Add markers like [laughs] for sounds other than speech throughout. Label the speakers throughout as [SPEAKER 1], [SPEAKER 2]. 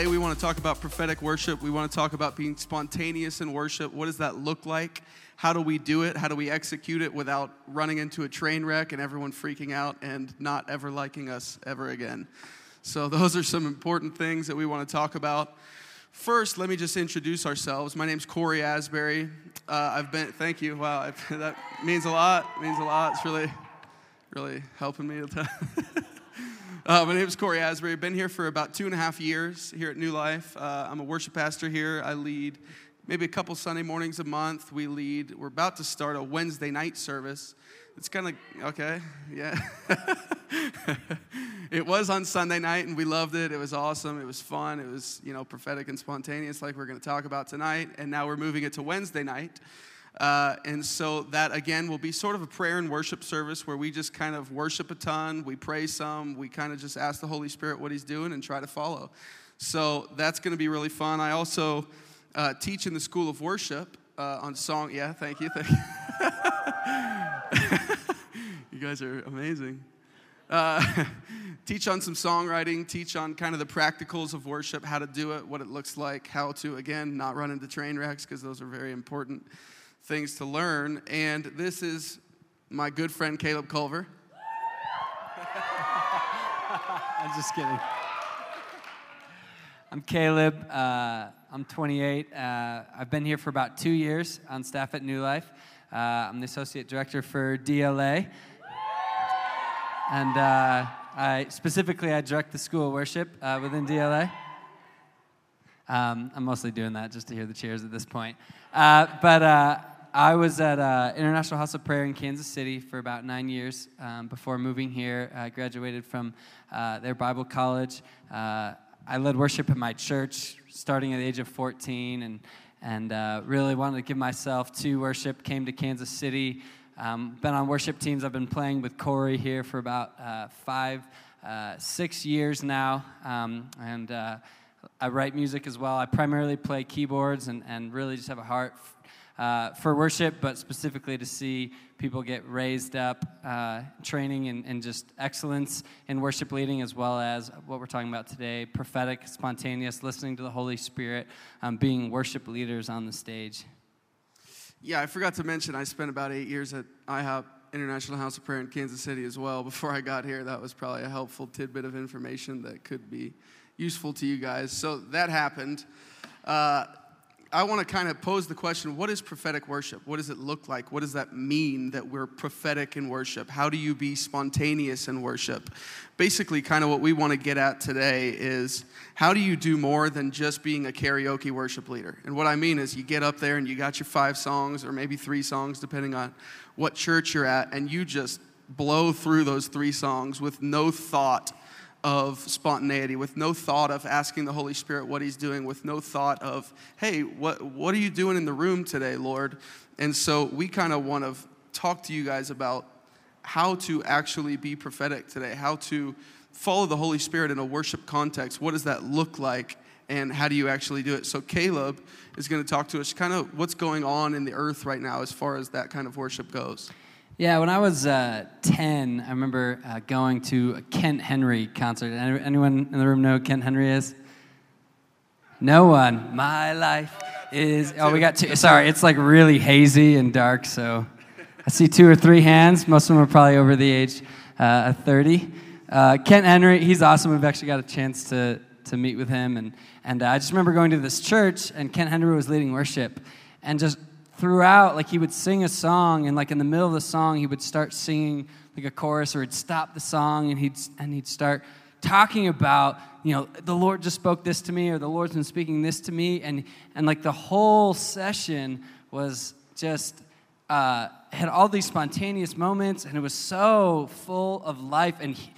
[SPEAKER 1] today we want to talk about prophetic worship. We want to talk about being spontaneous in worship. What does that look like? How do we do it? How do we execute it without running into a train wreck and everyone freaking out and not ever liking us ever again? So, those are some important things that we want to talk about. First, let me just introduce ourselves. My name's Cory Asbury. Uh, I've been, thank you. Wow, [laughs] that means a lot. It means a lot. It's really, really helping me. [laughs] Uh, my name is Cory Asbury. I've been here for about two and a half years here at New Life. Uh, I'm a worship pastor here. I lead maybe a couple Sunday mornings a month. We lead, we're about to start a Wednesday night service. It's kind of, okay, yeah. [laughs] it was on Sunday night and we loved it. It was awesome. It was fun. It was, you know, prophetic and spontaneous, like we're going to talk about tonight. And now we're moving it to Wednesday night. Uh, and so that again will be sort of a prayer and worship service where we just kind of worship a ton, we pray some, we kind of just ask the Holy Spirit what He's doing and try to follow. So that's going to be really fun. I also uh, teach in the School of Worship uh, on song. Yeah, thank you. Thank you. [laughs] you guys are amazing. Uh, [laughs] teach on some songwriting, teach on kind of the practicals of worship, how to do it, what it looks like, how to, again, not run into train wrecks, because those are very important things to learn. And this is my good friend Caleb Culver. [laughs]
[SPEAKER 2] I'm just kidding. I'm Caleb. Uh, I'm 28. Uh, I've been here for about two years on staff at New Life. Uh, I'm the associate director for DLA. And uh, I specifically I direct the school worship uh, within DLA. Um, I'm mostly doing that just to hear the cheers at this point. Uh, but I was at uh, International House of Prayer in Kansas City for about nine years um, before moving here. I graduated from uh, their Bible college. Uh, I led worship at my church starting at the age of 14 and, and uh, really wanted to give myself to worship. Came to Kansas City. Um, been on worship teams. I've been playing with Cory here for about uh, five, uh, six years now. Um, and I write music as well. I primarily play keyboards and, and really just have a heart uh, for worship, but specifically to see people get raised up, uh, training and, and just excellence in worship leading, as well as what we're talking about today prophetic, spontaneous, listening to the Holy Spirit, um, being worship leaders on the stage.
[SPEAKER 1] Yeah, I forgot to mention I spent about eight years at IHOP International House of Prayer in Kansas City as well. [laughs] Before I got here, that was probably a helpful tidbit of information that could be useful to you guys. So that happened. Uh, I want to kind of pose the question what is prophetic worship? What does it look like? What does that mean that we're prophetic in worship? How do you be spontaneous in worship? Basically, kind of what we want to get at today is how do you do more than just being a karaoke worship leader? And what I mean is you get up there and you got your five songs or maybe three songs, depending on what church you're at, and you just blow through those three songs with no thought of spontaneity, with no thought of asking the Holy Spirit what He's doing, with no thought of, hey, what, what are you doing in the room today, Lord? And so we kind of want to talk to you guys about how to actually be prophetic today, how to follow the Holy Spirit in a worship context. What does that look like? And how do you actually do it? So, Caleb is going to talk to us kind of what's going on in the earth right now as far as that kind of worship goes.
[SPEAKER 2] Yeah, when I was uh, 10, I remember uh, going to a Kent Henry concert. Anyone in the room know who Kent Henry is? No one. My life is. Oh, we got two. Sorry, it's like really hazy and dark, so I see two or three hands. Most of them are probably over the age uh, of 30. Uh, Kent Henry, he's awesome. We've actually got a chance to, to meet with him. And, and uh, I just remember going to this church, and Kent Henry was leading worship. And just throughout, like he would sing a song, and like in the middle of the song, he would start singing like a chorus, or he'd stop the song and he'd and he'd start talking about, you know, the Lord just spoke this to me, or the Lord's been speaking this to me, and and like the whole session was just uh, had all these spontaneous moments, and it was so full of life, and. He,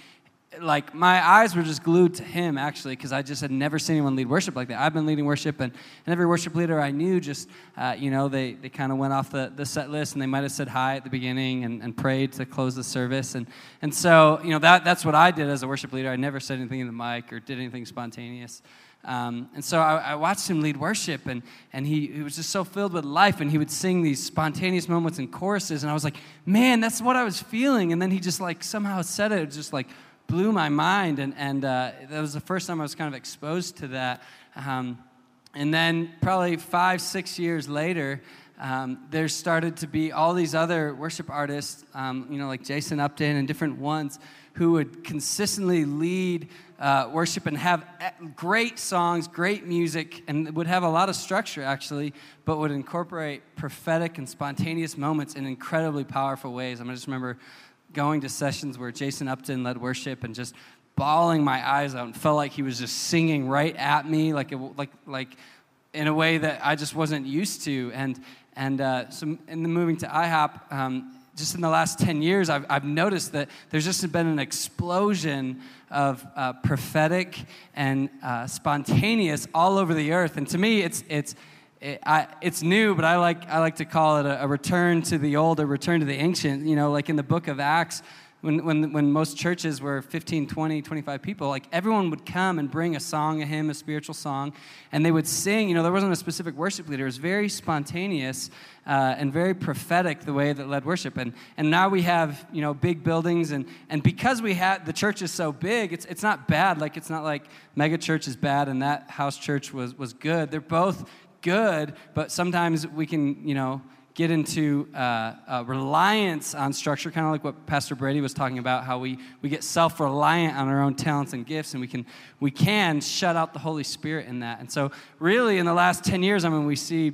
[SPEAKER 2] like my eyes were just glued to him actually because i just had never seen anyone lead worship like that. I've been leading worship and, and every worship leader i knew just uh, you know they, they kind of went off the, the set list and they might have said hi at the beginning and, and prayed to close the service and, and so you know that, that's what i did as a worship leader. I never said anything in the mic or did anything spontaneous. Um, and so I, I, watched him lead worship, and, and he, he was just so filled with life, and he would sing these spontaneous moments and choruses, and I was like, man, that's what I was feeling. And then he just like somehow said it, just like blew my mind. And, and uh, that was the first time I was kind of exposed to that. Um, and then, probably five, six years later, um, there started to be all these other worship artists, um, you know, like Jason Upton and different ones, who would consistently lead uh, worship and have great songs, great music, and would have a lot of structure actually, but would incorporate prophetic and spontaneous moments in incredibly powerful ways. I, mean, I just remember going to sessions where Jason Upton led worship and just bawling my eyes out and felt like he was just singing right at me, like, it, like, like in a way that I just wasn't used to. And, and uh, so, in the moving to IHOP, um, just in the last 10 years, I've, I've noticed that there's just been an explosion of uh, prophetic and uh, spontaneous all over the earth. And to me, it's, it's, it, I, it's new, but I like, I like to call it a, a return to the old, a return to the ancient. You know, like in the book of Acts, when, when, when most churches were 15, 20, 25 people, like everyone would come and bring a song, a hymn, a spiritual song, and they would sing. You know, there wasn't a specific worship leader. It was very spontaneous uh, and very prophetic the way that led worship. And, and now we have, you know, big buildings, and, and because we had, the church is so big, it's, it's not bad. Like, it's not like mega church is bad and that house church was, was good. They're both good, but sometimes we can, you know, get into uh, reliance on structure, kind of like what Pastor Brady was talking about, how we, we get self reliant on our own talents and gifts, and we can, we can shut out the Holy Spirit in that. And so, really, in the last 10 years, I mean, we see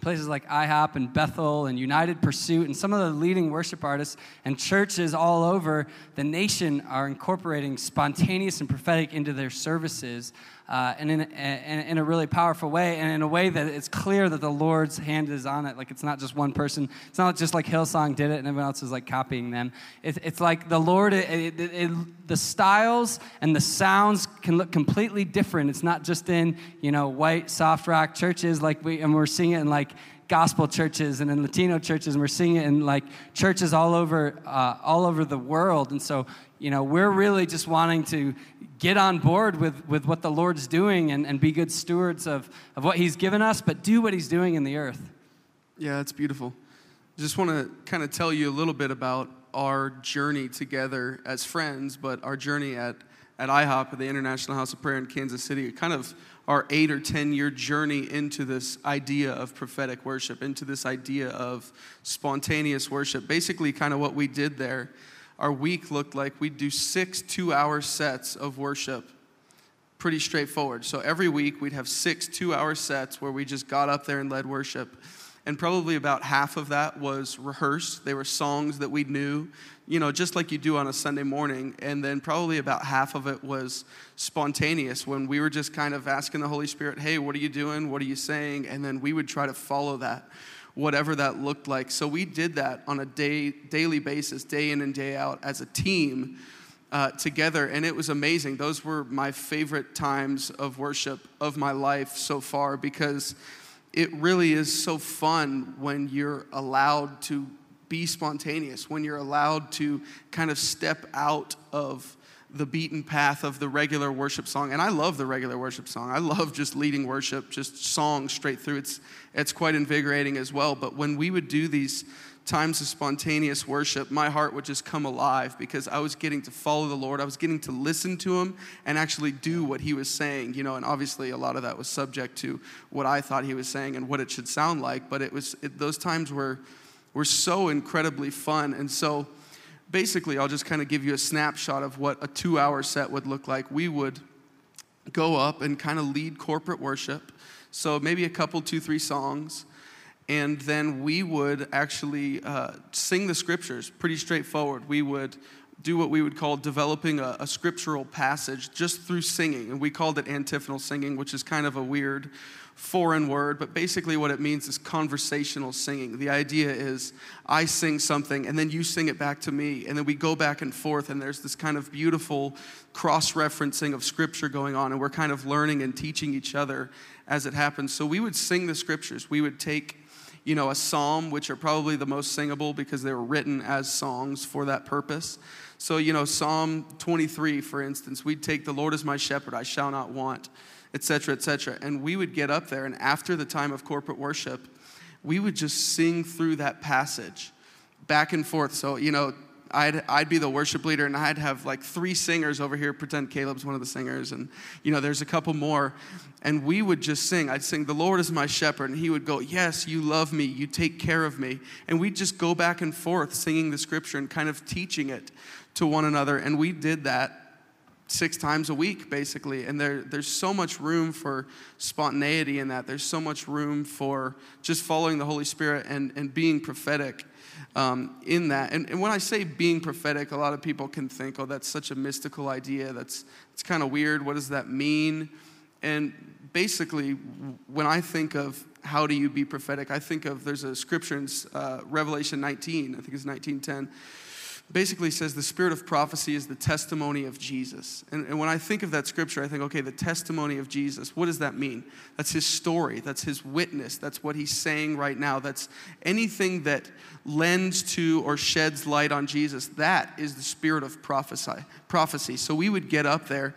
[SPEAKER 2] places like IHOP and Bethel and United Pursuit and some of the leading worship artists and churches all over the nation are incorporating spontaneous and prophetic into their services uh, and in, in, a really powerful way, and in a way that it's clear that the Lord's hand is on it. Like it's not just one person. It's not just like Hillsong did it and everyone else is like copying them. It, it's like the Lord, it, it, the styles and the sounds can look completely different. It's not just in, you know, white, soft rock churches like we, and we're seeing it in like gospel churches and in Latino churches, and we're seeing it in like churches all over, uh, all over the world. And so, you know, we're really just wanting to get on board with, with what the Lord's doing and, and be good stewards of, of what He's given us, but do what He's doing in the earth.
[SPEAKER 1] Yeah, that's beautiful. Just want to kind of tell you a little bit about our journey together as friends, but our journey at, at IHOP, at the International House of Prayer in Kansas City, kind of our eight or 10 year journey into this idea of prophetic worship, into this idea of spontaneous worship. Basically, kind of what we did there our week looked like we'd do six two hour sets of worship. Pretty straightforward. So every week we'd have six two hour sets where we just got up there and led worship. And probably about half of that was rehearsed. They were songs that we knew, you know, just like you do on a Sunday morning. And then probably about half of it was spontaneous when we were just kind of asking the Holy Spirit, hey, what are you doing? What are you saying? And then we would try to follow that whatever that looked like. So we did that on a day, daily basis, day in and day out, as a team uh, together, and it was amazing. Those were my favorite times of worship of my life so far because it really is so fun when you're allowed to be spontaneous, when you're allowed to kind of step out of the beaten path of the regular worship song. And I love the regular worship song. I love just leading worship, just songs straight through. It's, it's quite invigorating as well. But when we would do these times of spontaneous worship, my heart would just come alive because I was getting to follow the Lord. I was getting to listen to Him and actually do what He was saying, you know. And obviously, a lot of that was subject to what I thought He was saying and what it should sound like. But it was it, those times were were so incredibly fun. And so, basically, I'll just kind of give you a snapshot of what a two hour set would look like. We would go up and kind of lead corporate worship. So maybe a couple, two, three songs. And then we would actually uh, sing the scriptures, pretty straightforward. We would do what we would call developing a, a, scriptural passage just through singing. And we called it antiphonal singing, which is kind of a weird foreign word, but basically what it means is conversational singing. The idea is I sing something and then you sing it back to me, and then we go back and forth, and there's this kind of beautiful cross referencing of scripture going on, and we're kind of learning and teaching each other as it happens. So we would sing the scriptures. We would take you know, a psalm, which are probably the most singable because they were written as songs for that purpose. So, you know, Psalm 23, for instance, we'd take, The Lord is my shepherd, I shall not want etc., etc. And we would get up there, and after the time of corporate worship, we would just sing through that passage back and forth. So, you know, I'd, I'd be the worship leader and I'd have like three singers over here, pretend Caleb's one of the singers, and you know, there's a couple more. And we would just sing. I'd sing, The Lord is my shepherd. And he would go, Yes, you love me, you take care of me. And we'd just go back and forth singing the scripture and kind of teaching it to one another. And we did that six times a week basically and there, there's so much room for spontaneity in that there's so much room for just following the holy spirit and, and being prophetic um, in that. And, and when I say being prophetic, a lot of people can think, oh, that's such a mystical idea. That's it's kind of weird. What does that mean? And basically, when I think of how do you be prophetic, I think of there's a scripture in uh, Revelation 19, I think it's 1910 basically says the spirit of prophecy is the testimony of Jesus. And, and, when I think of that scripture, I think, okay, the testimony of Jesus, what does that mean? That's his story, that's his witness, that's what he's saying right now. That's anything that lends to or sheds light on Jesus. That is the spirit of prophesy, prophecy. So we would get up there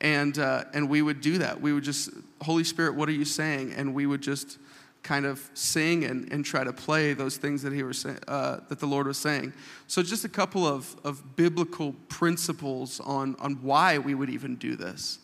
[SPEAKER 1] and, uh, and we would do that. We would just, Holy Spirit, what are you saying? And we would just kind of sing and, and try to play those things that he was uh, that the Lord was saying. So just a couple of, of biblical principles on, on why we would even do this.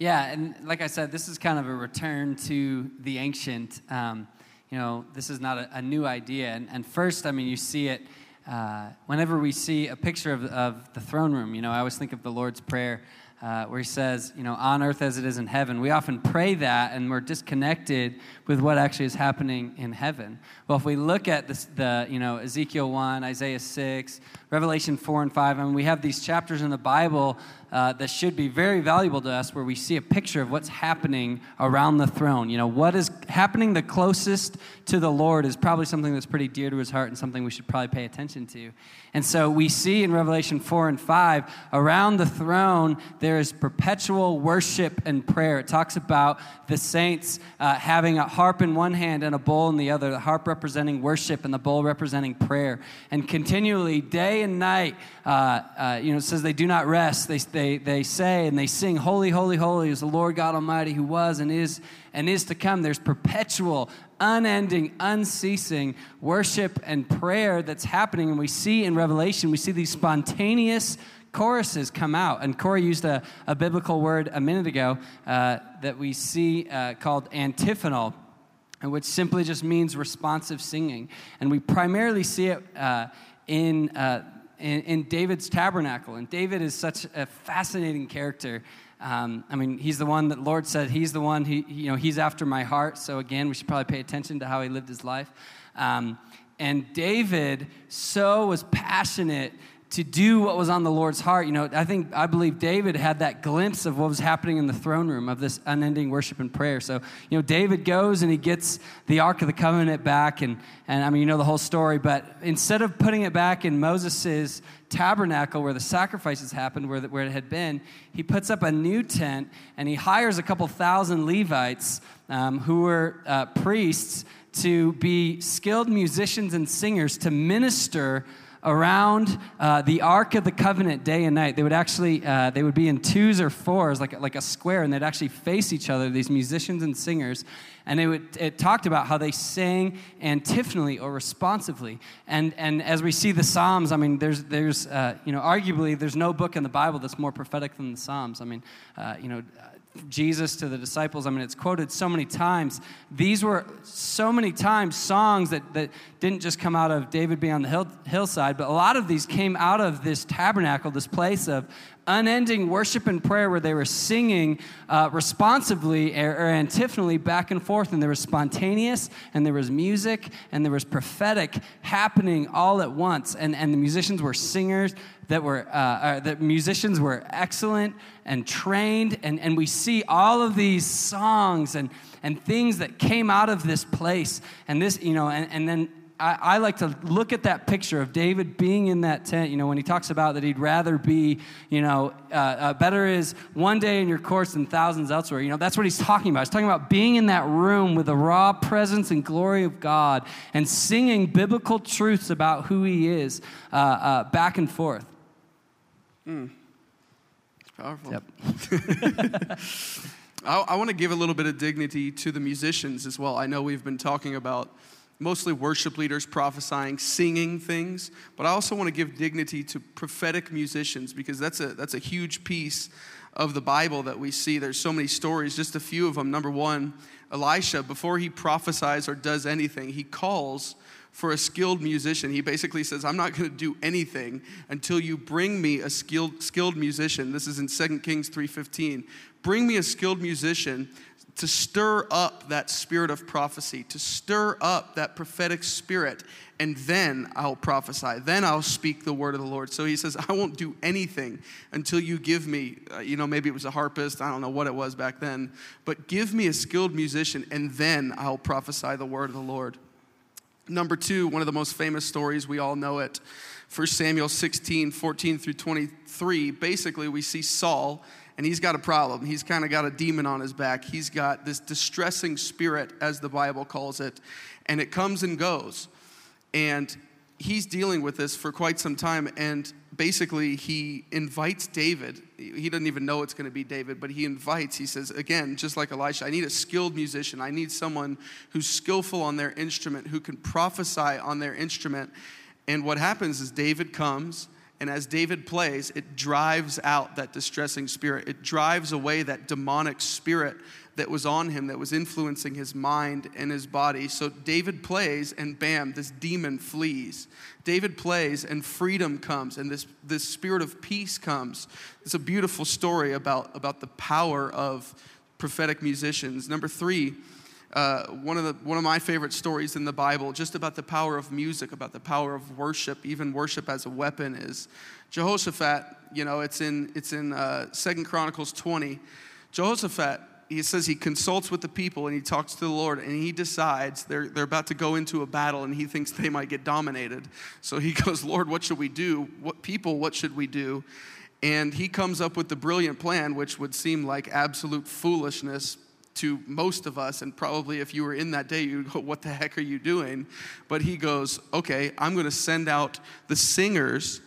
[SPEAKER 2] Yeah, and like I said, this is kind of a return to the ancient. Um, you know, this is not a, a new idea. And, and, first, I mean, you see it uh, whenever we see a picture of, of the throne room. You know, I always think of the Lord's Prayer uh, where he says, you know, on earth as it is in heaven. We often pray that and we're disconnected with what actually is happening in heaven. Well, if we look at this, the, you know, Ezekiel 1, Isaiah 6, Revelation 4 and 5, I mean, we have these chapters in the Bible uh, that should be very valuable to us where we see a picture of what's happening around the throne. You know, what is happening the closest to the Lord is probably something that's pretty dear to his heart and something we should probably pay attention to. And so we see in Revelation 4 and 5, around the throne, there is perpetual worship and prayer. It talks about the saints uh, having a harp in one hand and a bowl in the other, the harp representing worship and the bowl representing prayer. And continually, day and night, uh, uh, you know, it says they do not rest. They, they, they say and they sing, Holy, holy, holy is the Lord God Almighty who was and is and is to come. There's perpetual, unending, unceasing worship and prayer that's happening. And we see in Revelation, we see these spontaneous choruses come out. And Cory used a, a biblical word a minute ago uh, that we see uh, called antiphonal, which simply just means responsive singing. And we primarily see it uh, in, uh, in, in David's tabernacle. And David is such a fascinating character. Um, I mean, he's the one that Lord said he's the one. He, you know, he's after my heart. So again, we should probably pay attention to how he lived his life. Um, and David so was passionate to do what was on the Lord's heart. You know, I think, I believe David had that glimpse of what was happening in the throne room of this unending worship and prayer. So, you know, David goes and he gets the Ark of the Covenant back, and, and I mean, you know the whole story, but instead of putting it back in Moses' tabernacle where the sacrifices happened, where, the, where it had been, he puts up a new tent and he hires a couple thousand Levites um, who were uh, priests to be skilled musicians and singers to minister around uh, the Ark of the Covenant day and night. They would actually, uh, they would be in twos or fours, like, like a square, and they'd actually face each other, these musicians and singers. And it, would, it talked about how they sang antiphonally or responsively. And, and as we see the Psalms, I mean, there's, there's uh, you know, arguably, there's no book in the Bible that's more prophetic than the Psalms. I mean, uh, you know, Jesus to the disciples. I mean, it's quoted so many times. These were so many times songs that, that didn't just come out of David being on the hill, hillside, but a lot of these came out of this tabernacle, this place of unending worship and prayer where they were singing uh, responsively or, or antiphonally back and forth. And there was spontaneous, and there was music, and there was prophetic happening all at once. And, and the musicians were singers that were, uh, uh, the musicians were excellent and trained. And, and we see all of these songs and, and things that came out of this place. And this, you know, and, and then I, I, like to look at that picture of David being in that tent, you know, when he talks about that he'd rather be, you know, uh, uh, better is one day in your courts than thousands elsewhere. You know, that's what he's talking about. He's talking about being in that room with the raw presence and glory of God and singing biblical truths about who he is uh, uh back and forth.
[SPEAKER 1] Mm. It's powerful. Yep. [laughs] I, I want to give a little bit of dignity to the musicians as well. I know we've been talking about mostly worship leaders prophesying, singing things, but I also want to give dignity to prophetic musicians because that's a, that's a huge piece of the Bible that we see. There's so many stories, just a few of them. Number one, Elisha, before he prophesies or does anything, he calls for a skilled musician. He basically says, I'm not going to do anything until you bring me a skilled, skilled musician. This is in 2 Kings 3.15. Bring me a skilled musician to stir up that spirit of prophecy, to stir up that prophetic spirit, and then I'll prophesy. Then I'll speak the word of the Lord. So he says, I won't do anything until you give me, uh, you know, maybe it was a harpist, I don't know what it was back then, but give me a skilled musician, and then I'll prophesy the word of the Lord. Number two, one of the most famous stories, we all know it. 1 Samuel 16, 14 through 23. Basically, we see Saul and he's got a problem. He's kind of got a demon on his back. He's got this distressing spirit, as the Bible calls it, and it comes and goes. And he's dealing with this for quite some time. And basically, he invites David. He doesn't even know it's going to be David, but he invites, he says, again, just like Elisha, I need a skilled musician. I need someone who's skillful on their instrument, who can prophesy on their instrument. And what happens is David comes and as David plays, it drives out that distressing spirit. It drives away that demonic spirit that was on him, that was influencing his mind and his body. So David plays, and bam, this demon flees. David plays, and freedom comes, and this, this spirit of peace comes. It's a beautiful story about, about the power of prophetic musicians. Number three, uh, one, of the, one of my favorite stories in the Bible, just about the power of music, about the power of worship, even worship as a weapon, is Jehoshaphat. You know, it's in, it's in uh, Second Chronicles 20. Jehoshaphat, he says he consults with the people and he talks to the Lord and he decides they're, they're about to go into a battle and he thinks they might get dominated. So he [laughs] goes, Lord, what should we do? What people, what should we do? And he comes up with the brilliant plan, which would seem like absolute foolishness to most of us, and probably if you were in that day, you'd go, What the heck are you doing? But he goes, Okay, I'm going to send out the singers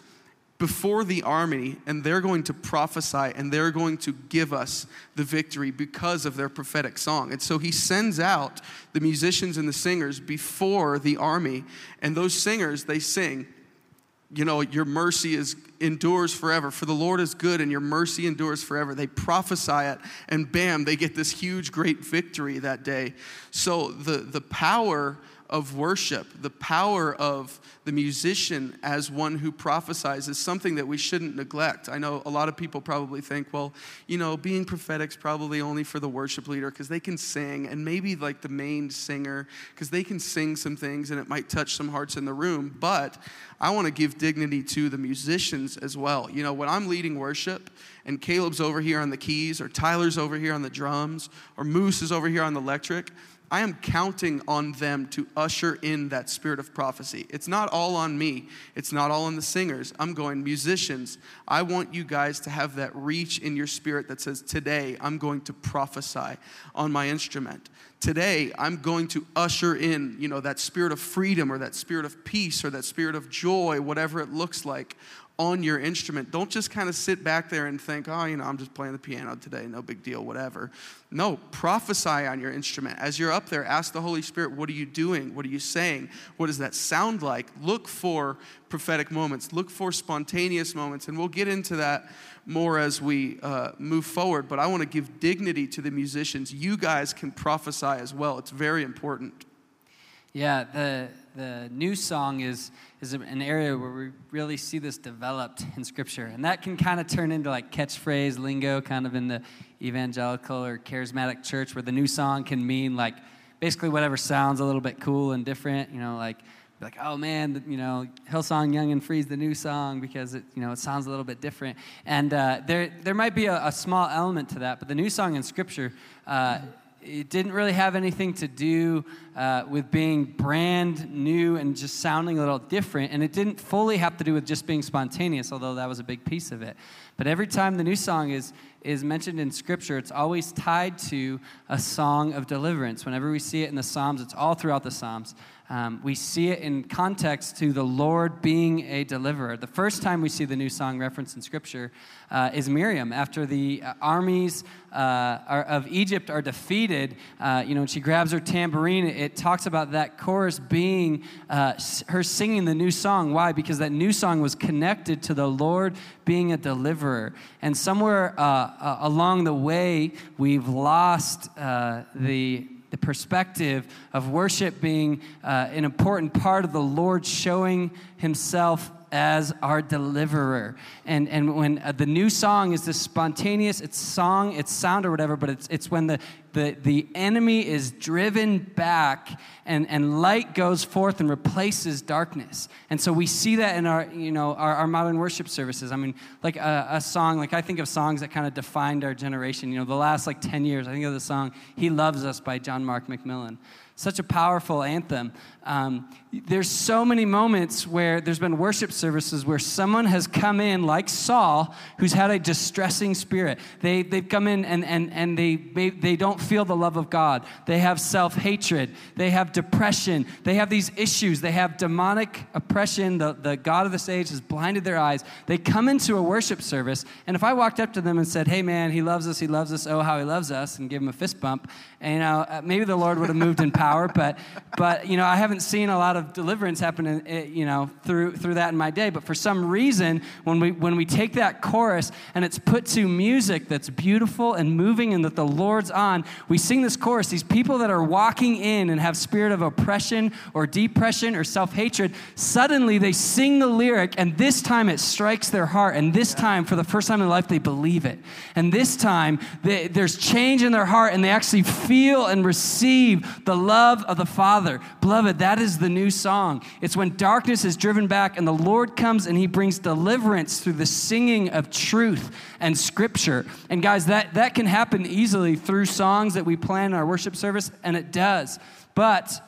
[SPEAKER 1] before the army, and they're going to prophesy and they're going to give us the victory because of their prophetic song. And so he sends out the musicians and the singers before the army, and those singers, they sing you know, your mercy is endures forever. For the Lord is good and your mercy endures forever. They prophesy it and bam, they get this huge great victory that day. So the the power of worship, the power of the musician as one who prophesies is something that we shouldn't neglect. I know a lot of people probably think, well, you know, being prophetic is probably only for the worship leader because they can sing, and maybe like the main singer because they can sing some things and it might touch some hearts in the room. But I want to give dignity to the musicians as well. You know, when I'm leading worship and Caleb's over here on the keys, or Tyler's over here on the drums, or Moose is over here on the electric, I am counting on them to usher in that spirit of prophecy. It's not all on me, it's not all on the singers. I'm going, musicians, I want you guys to have that reach in your spirit that says, Today I'm going to prophesy on my instrument. Today I'm going to usher in, you know, that spirit of freedom or that spirit of peace or that spirit of joy, whatever it looks like, on your instrument. Don't just kind of sit back there and think, oh, you know, I'm just playing the piano today, no big deal, whatever. No, prophesy on your instrument. As you're up there, ask the Holy Spirit, what are you doing? What are you saying? What does that sound like? Look for prophetic moments, look for spontaneous moments, and we'll get into that more as we uh, move forward. But I want to give dignity to the musicians. You guys can prophesy as well, it's very important.
[SPEAKER 2] Yeah, the, the new song is, is an area where we really see this developed in Scripture. And that can kind of turn into like catchphrase lingo, kind of in the evangelical or charismatic church, where the new song can mean like basically whatever sounds a little bit cool and different, you know, like like, oh man, you know, Hillsong Young and Free's the new song because it, you know, it sounds a little bit different. And uh, there, there might be a, a, small element to that, but the new song in Scripture uh, it didn't really have anything to do uh, with being brand new and just sounding a little different. And it didn't fully have to do with just being spontaneous, although that was a big piece of it. But every time the new song is, is mentioned in Scripture, it's always tied to a song of deliverance. Whenever we see it in the Psalms, it's all throughout the Psalms. Um, we see it in context to the Lord being a deliverer. The first time we see the new song referenced in Scripture uh, is Miriam. After the uh, armies uh, are, of Egypt are defeated, uh, you know, she grabs her tambourine, it talks about that chorus being uh, her singing the new song. Why? Because that new song was connected to the Lord being a deliverer. And somewhere uh, along the way, we've lost the the perspective of worship being uh, an important part of the Lord showing himself as our deliverer. And, and when uh, the new song is this spontaneous, it's song, it's sound or whatever, but it's, it's when the, the, the enemy is driven back and, and light goes forth and replaces darkness. And so we see that in our, you know, our, our modern worship services. I mean, like a, a song, like I think of songs that kind of defined our generation. You know, the last like 10 years, I think of the song, He Loves Us by John Mark McMillan such a powerful anthem. Um, there's so many moments where there's been worship services where someone has come in, like Saul, who's had a distressing spirit. They, they've come in and, and, and they, they don't feel the love of God. They have self hatred. They have depression. They have these issues. They have demonic oppression. The, the God of this age has blinded their eyes. They come into a worship service, and if I walked up to them and said, Hey, man, he loves us, he loves us, oh, how he loves us, and give him a fist bump, and, you know, uh, maybe the Lord would have moved in power but, but you know, I haven't seen a lot of deliverance happen, in, eh, you know, through, through that in my day. But for some reason, when we, when we take that chorus and it's put to music that's beautiful and moving and that the Lord's on, we sing this chorus. These people that are walking in and have spirit of oppression or depression or self-hatred, suddenly they sing the lyric and this time it strikes their heart. And this time, for the first time in life, they believe it. And this time, they, there's change in their heart and they actually feel and receive the love of the Father. Beloved, that is the new song. It's when darkness is driven back and the Lord comes and he brings deliverance through the singing of truth and scripture. And guys, that, that can happen easily through songs that we plan in our worship service, and it does. But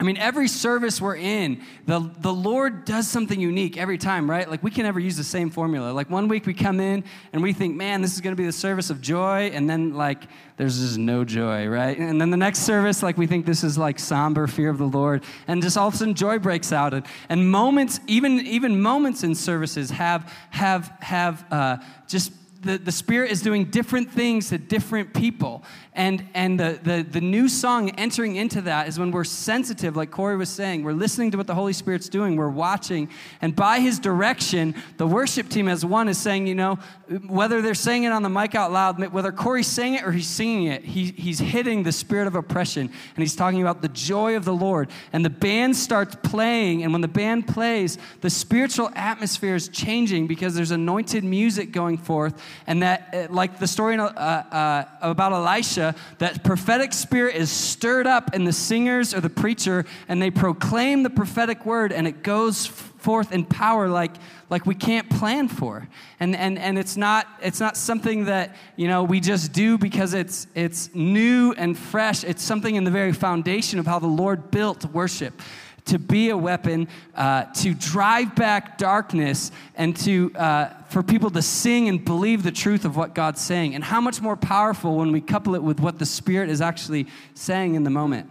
[SPEAKER 2] I mean, every service we're in, the, the Lord does something unique every time, right? Like, we can never use the same formula. Like, one week we come in and we think, man, this is going to be the service of joy. And then, like, there's just no joy, right? And then the next service, like, we think this is like somber fear of the Lord. And just all of a sudden, joy breaks out. And, and moments, even, even moments in services have, have, have uh, just the, the Spirit is doing different things to different people. And, and the, the, the new song entering into that is when we're sensitive, like Cory was saying. We're listening to what the Holy Spirit's doing, we're watching. And by His direction, the worship team as one is saying, you know, whether they're saying it on the mic out loud, whether Cory's saying it or he's singing it, he, he's hitting the spirit of oppression. And he's talking about the joy of the Lord. And the band starts playing. And when the band plays, the spiritual atmosphere is changing because there's anointed music going forth and that, uh, like the story uh, uh, about Elisha, that prophetic spirit is stirred up in the singers or the preacher, and they proclaim the prophetic word, and it goes forth in power like, like we can't plan for. And, and, and it's, not, it's not something that you know, we just do because it's, it's new and fresh. It's something in the very foundation of how the Lord built worship to be a weapon uh, to drive back darkness and to uh, for people to sing and believe the truth of what god's saying. And how much more powerful when we couple it with what the spirit is actually saying in the moment.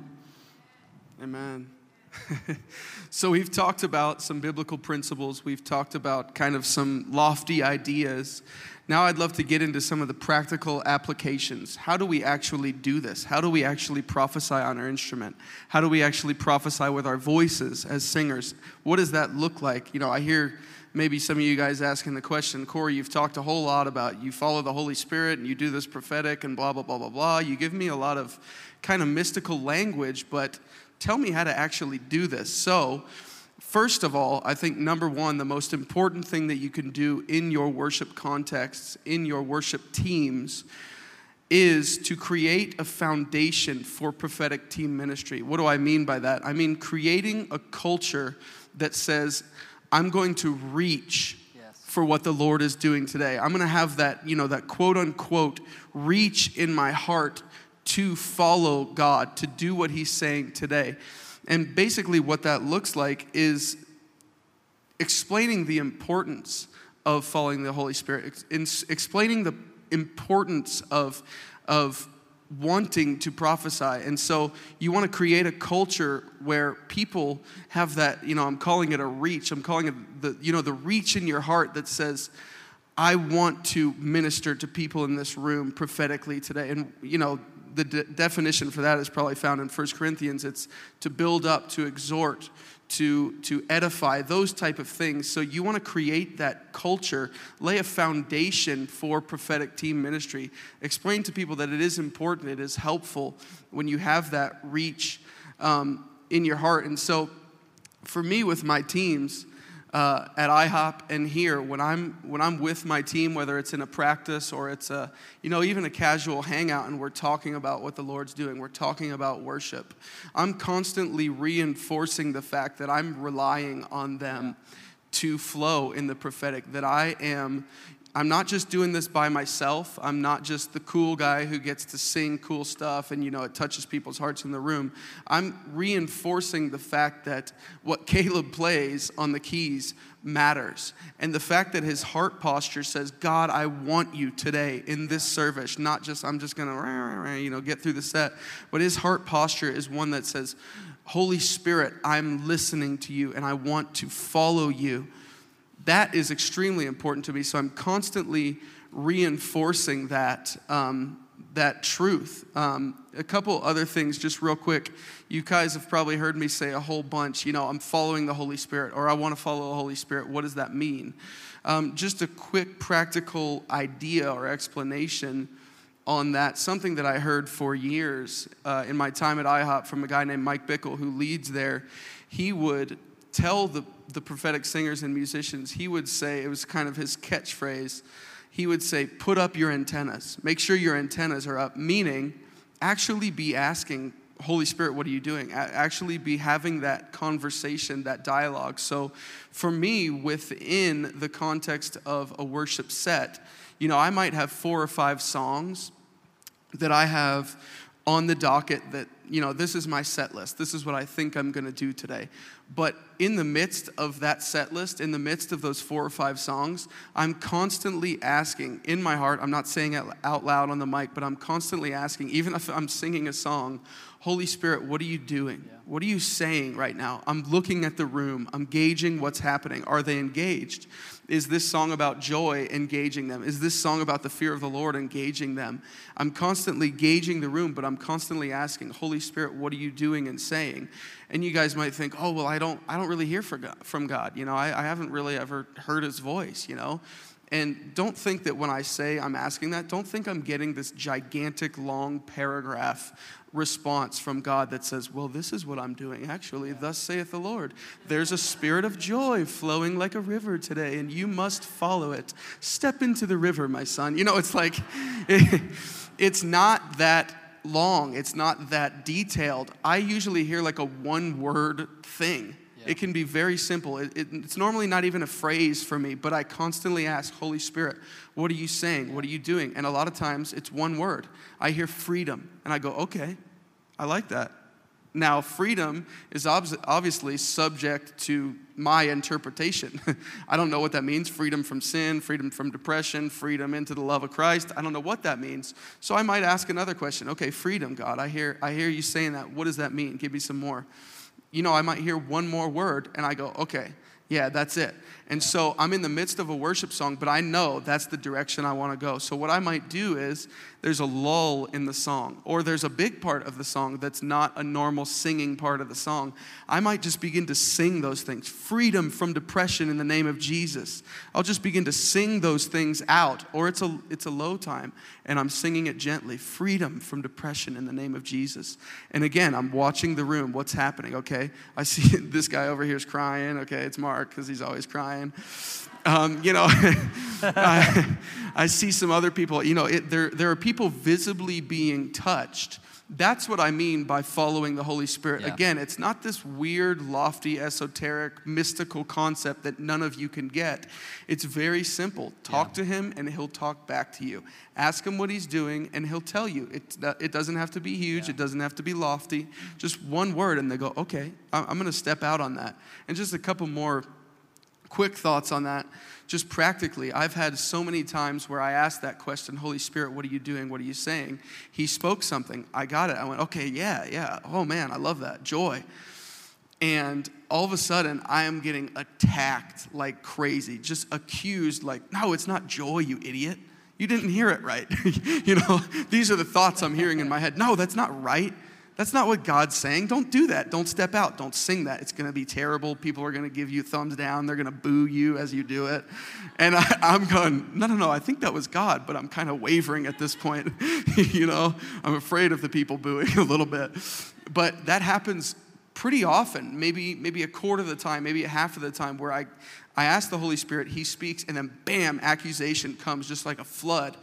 [SPEAKER 1] Amen. [laughs] So we've talked about some biblical principles. We've talked about kind of some lofty ideas now, I'd love to get into some of the practical applications. How do we actually do this? How do we actually prophesy on our instrument? How do we actually prophesy with our voices as singers? What does that look like? You know, I hear maybe some of you guys asking the question Cory, you've talked a whole lot about you follow the Holy Spirit and you do this prophetic and blah, blah, blah, blah, blah. You give me a lot of kind of mystical language, but tell me how to actually do this. So, First of all, I think number one, the most important thing that you can do in your worship contexts, in your worship teams, is to create a foundation for prophetic team ministry. What do I mean by that? I mean creating a culture that says, I'm going to reach for what the Lord is doing today. I'm going to have that, you know, that quote unquote reach in my heart to follow God, to do what He's saying today. And basically, what that looks like is explaining the importance of following the Holy Spirit, in explaining the importance of, of wanting to prophesy. And so you want to create a culture where people have that, you know, I'm calling it a reach. I'm calling it the, you know, the reach in your heart that says, I want to minister to people in this room prophetically today. And, you know, the de- definition for that is probably found in 1 Corinthians. It's to build up, to exhort, to, to edify, those type of things. So you want to create that culture, lay a foundation for prophetic team ministry. Explain to people that it is important, it is helpful when you have that reach um, in your heart. And so for me with my teams, uh, at IHOP and here when I'm when I'm with my team, whether it's in a practice or it's a you know even a casual hangout, and we're talking about what the Lord's doing, we're talking about worship. I'm constantly reinforcing the fact that I'm relying on them to flow in the prophetic. That I am I'm not just doing this by myself. I'm not just the cool guy who gets to sing cool stuff and, you know, it touches people's hearts in the room. I'm reinforcing the fact that what Caleb plays on the keys matters. And the fact that his heart posture says, God, I want you today in this service, not just, I'm just going to, you know, get through the set. But his heart posture is one that says, Holy Spirit, I'm listening to you and I want to follow you that is extremely important to me. So I'm constantly reinforcing that, um, that truth. Um, a couple other things, just real quick. You guys have probably heard me say a whole bunch, you know, I'm following the Holy Spirit or I want to follow the Holy Spirit. What does that mean? Um, just a quick practical idea or explanation on that. Something that I heard for years uh, in my time at IHOP from a guy named Mike Bickle who leads there. He would tell the, the prophetic singers and musicians, he would say, it was kind of his catchphrase, he would say, put up your antennas. Make sure your antennas are up, meaning actually be asking, Holy Spirit, what are you doing? Actually be having that conversation, that dialogue. So for me, within the context of a worship set, you know, I might have four or five songs that I have on the docket that, you know, this is my set list. This is what I think I'm going to do today. But in the midst of that set list, in the midst of those four or five songs, I'm constantly asking in my heart, I'm not saying it out loud on the mic, but I'm constantly asking, even if I'm singing a song, Holy Spirit, what are you doing? Yeah. What are you saying right now? I'm looking at the room, I'm gauging what's happening. Are they engaged? Is this song about joy engaging them? Is this song about the fear of the Lord engaging them? I'm constantly gauging the room, but I'm constantly asking, Holy Spirit, what are you doing and saying? And you guys might think, oh, well, I don't, I don't really hear from God. You know, I, I haven't really ever heard his voice, you know? And don't think that when I say I'm asking that, don't think I'm getting this gigantic long paragraph response from God that says, Well, this is what I'm doing. Actually, thus saith the Lord. There's a spirit of joy flowing like a river today, and you must follow it. Step into the river, my son. You know, it's like, [laughs] it's not that long, it's not that detailed. I usually hear like a one word thing. It can be very simple. It, it, it's normally not even a phrase for me, but I constantly ask, Holy Spirit, what are you saying? What are you doing? And a lot of times it's one word. I hear freedom, and I go, okay, I like that. Now, freedom is ob- obviously subject to my interpretation. [laughs] I don't know what that means freedom from sin, freedom from depression, freedom into the love of Christ. I don't know what that means. So I might ask another question. Okay, freedom, God. I hear, I hear you saying that. What does that mean? Give me some more. You know, I might hear one more word and I go, okay, yeah, that's it. And so I'm in the midst of a worship song, but I know that's the direction I want to go. So what I might do is there's a lull in the song, or there's a big part of the song that's not a normal singing part of the song. I might just begin to sing those things. Freedom from depression in the name of Jesus. I'll just begin to sing those things out, or it's a it's a low time and I'm singing it gently. Freedom from depression in the name of Jesus. And again, I'm watching the room. What's happening? Okay, I see [laughs] this guy over here is crying. Okay, it's Mark because he's always crying crying. Um, you know, [laughs] I, I, see some other people, you know, it, there, there are people visibly being touched. That's what I mean by following the Holy Spirit. Yeah. Again, it's not this weird, lofty, esoteric, mystical concept that none of you can get. It's very simple. Talk yeah. to him and he'll talk back to you. Ask him what he's doing and he'll tell you. It, uh, it doesn't have to be huge, yeah. it doesn't have to be lofty. Just one word and they go, okay, I'm going to step out on that. And just a couple more quick thoughts on that. Just practically, I've had so many times where I asked that question, Holy Spirit, what are you doing? What are you saying? He spoke something. I got it. I went, okay, yeah, yeah. Oh man, I love that. Joy. And all of a sudden, I am getting attacked like crazy, just accused, like, no, it's not joy, you idiot. You didn't hear it right. [laughs] you know, these are the thoughts I'm hearing in my head. No, that's not right. That's not what God's saying. Don't do that. Don't step out. Don't sing that. It's going to be terrible. People are going to give you thumbs down. They're going to boo you as you do it. And I, [laughs] am going, no, no, no. I think that was God, but I'm kind of wavering at this point. [laughs] you know, I'm afraid of the people booing [laughs] a little bit. But that happens pretty often, maybe, maybe a quarter of the time, maybe a half of the time, where I, I ask the Holy Spirit, He speaks, and then bam, accusation comes just like a flood.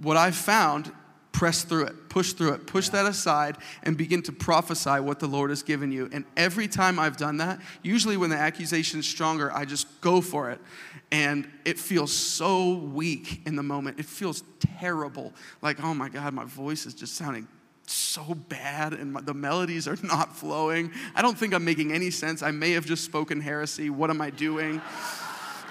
[SPEAKER 1] What I've found press through it, push through it, push that aside, and begin to prophesy what the Lord has given you. And every time I've done that, usually when the accusation is stronger, I just go for it. And it feels so weak in the moment. It feels terrible. Like, oh my God, my voice is just sounding so bad and my, the melodies are not flowing. I don't think I'm making any sense. I may have just spoken heresy. What am I doing?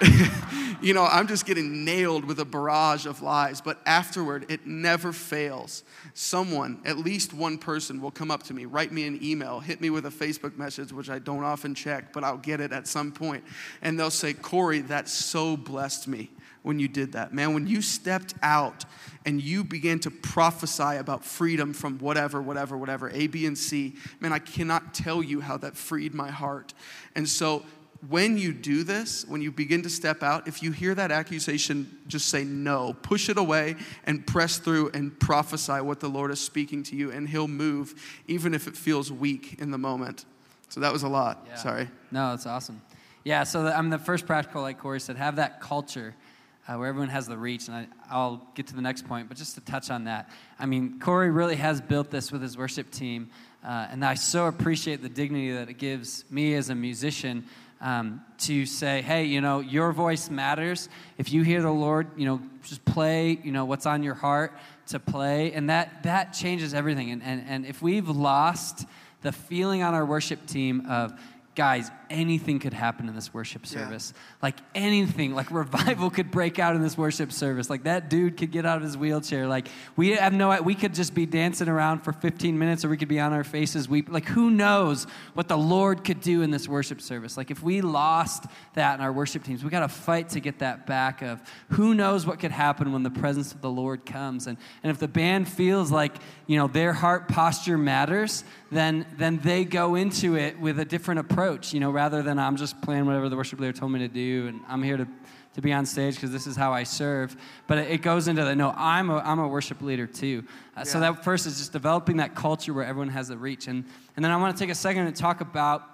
[SPEAKER 1] [laughs] you know, I'm just getting nailed with a barrage of lies. But afterward, it never fails. Someone, at least one person, will come up to me, write me an email, hit me with a Facebook message, which I don't often check, but I'll get it at some point. And they'll say, Cory, that so blessed me when you did that. Man, when you stepped out and you began to prophesy about freedom from whatever, whatever, whatever, A, B, and C, man, I cannot tell you how that freed my heart. And so, when you do this, when you begin to step out, if you hear that accusation, just say no. Push it away and press through and prophesy what the Lord is speaking to you, and He'll move, even if it feels weak in the moment. So that was a lot. Yeah. Sorry.
[SPEAKER 2] No, it's awesome. Yeah, so the, I'm the first practical, like Cory said, have that culture uh, where everyone has the reach. And I, will get to the next point, but just to touch on that. I mean, Cory really has built this with his worship team. Uh, and I so appreciate the dignity that it gives me as a musician um, to say, hey, you know, your voice matters. If you hear the Lord, you know, just play, you know, what's on your heart to play. And that, that changes everything. And, and, and if we've lost the feeling on our worship team of, guys, anything could happen in this worship service. Yeah. Like anything, like [laughs] revival could break out in this worship service. Like that dude could get out of his wheelchair. Like we have no, we could just be dancing around for 15 minutes, or we could be on our faces weep. Like who knows what the Lord could do in this worship service? Like if we lost that in our worship teams, we got to fight to get that back. Of who knows what could happen when the presence of the Lord comes, and and if the band feels like you know their heart posture matters, then then they go into it with a different approach. You know rather than I'm just playing whatever the worship leader told me to do and I'm here to, to be on stage because this is how I serve. But it, goes into the no, I'm a, I'm a worship leader too. Uh, yeah. So that first is just developing that culture where everyone has the reach. And, and then I want to take a second and talk about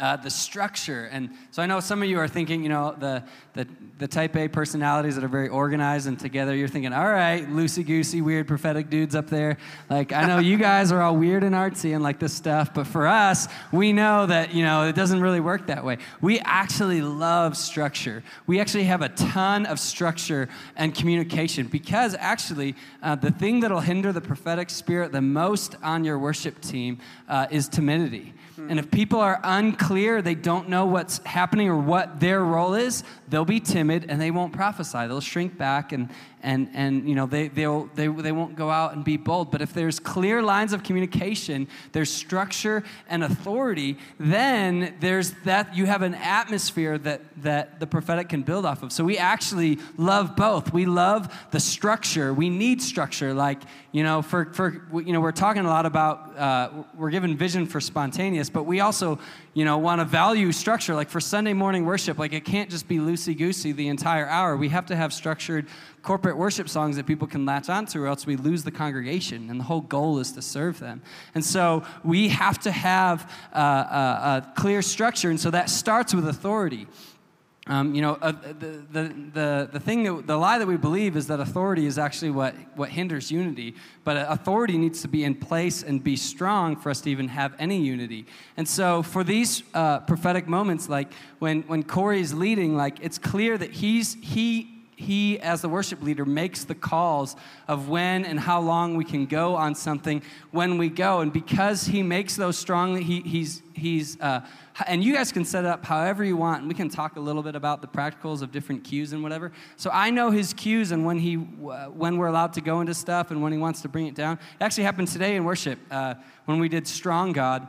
[SPEAKER 2] uh, the structure. And so I know some of you are thinking, you know, the, the, the type A personalities that are very organized and together. You're thinking, all right, loosey goosey, weird prophetic dudes up there. Like, I know you guys are all weird and artsy and like this stuff, but for us, we know that, you know, it doesn't really work that way. We actually love structure. We actually have a ton of structure and communication because actually, uh, the thing that'll hinder the prophetic spirit the most on your worship team uh, is timidity. Mm-hmm. And if people are unclear, they don't know what's happening or what their role is, they'll be timid and they won't prophesy. They'll shrink back and, and, and you know, they, they'll, they, they won't go out and be bold. But if there's clear lines of communication, there's structure and authority, then there's that you have an atmosphere that, that the prophetic can build off of. So we actually love both. We love the structure. We need structure. Like, you know, for, for you know, we're talking a lot about, uh, we're given vision for spontaneous, but we also, you know, want to value structure. Like for Sunday morning worship, like it can't just be loosey goosey the entire hour. We have to have structured corporate worship songs that people can latch onto, or else we lose the congregation. And the whole goal is to serve them. And so we have to have a, a, a clear structure. And so that starts with authority. Um, you know, uh, the, the, the, the thing that, the lie that we believe is that authority is actually what, what hinders unity. But authority needs to be in place and be strong for us to even have any unity. And so for these uh, prophetic moments, like when, when Cory is leading, like it's clear that he's, he he, as the worship leader, makes the calls of when and how long we can go on something when we go. And because he makes those strongly, he, he's, he's uh, and you guys can set it up however you want. And we can talk a little bit about the practicals of different cues and whatever. So I know his cues and when, he, when we're allowed to go into stuff and when he wants to bring it down. It actually happened today in worship uh, when we did Strong God.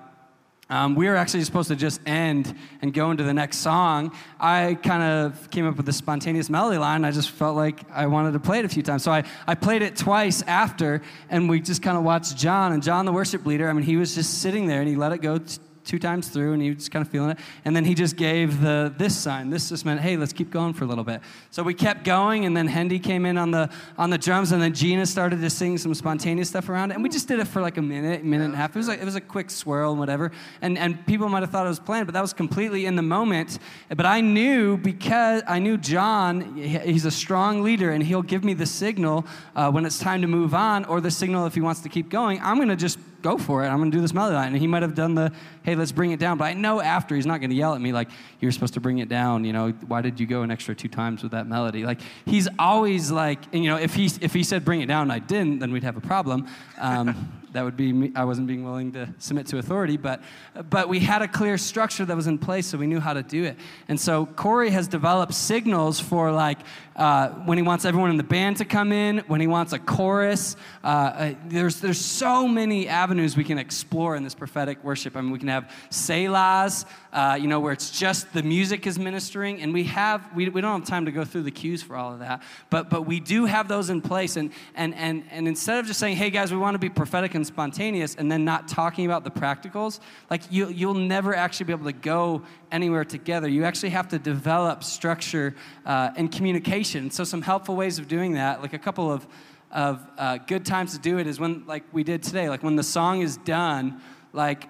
[SPEAKER 2] Um, we were actually supposed to just end and go into the next song. I kind of came up with a spontaneous melody line. I just felt like I wanted to play it a few times. So I, I played it twice after, and we just kind of watched John. And John, the worship leader, I mean, he was just sitting there and he let it go t- two times through and he was kind of feeling it. And then he just gave the this sign. This just meant, hey, let's keep going for a little bit. So we kept going and then Hendy came in on the on the drums and then Gina started to sing some spontaneous stuff around it. And we just did it for like a minute, minute and a half. It was like it was a quick swirl and whatever. And and people might have thought it was planned, but that was completely in the moment. But I knew because I knew John, he's a strong leader and he'll give me the signal uh, when it's time to move on or the signal if he wants to keep going. I'm going to just go for it. I'm going to do this melody line. And he might have done the, hey, let's bring it down. But I know after he's not going to yell at me like, you're supposed to bring it down. You know, why did you go an extra two times with that melody? Like, he's always like, and, you know, if he, if he said bring it down and I didn't, then we'd have a problem. Um, that would be me. I wasn't being willing to submit to authority, but, but we had a clear structure that was in place, so we knew how to do it. And so Cory has developed signals for like uh, when he wants everyone in the band to come in, when he wants a chorus. Uh, uh, there's, there's so many avenues we can explore in this prophetic worship. I mean, we can have selahs, uh, you know, where it's just the music is ministering, and we have we, we don't have time to go through the cues for all of that, but but we do have those in place. And and and and instead of just saying, hey guys, we want to be prophetic spontaneous and then not talking about the practicals, like you, you'll never actually be able to go anywhere together. You actually have to develop structure uh, and communication. So, some helpful ways of doing that, like a couple of, of uh, good times to do it, is when, like we did today, like when the song is done, like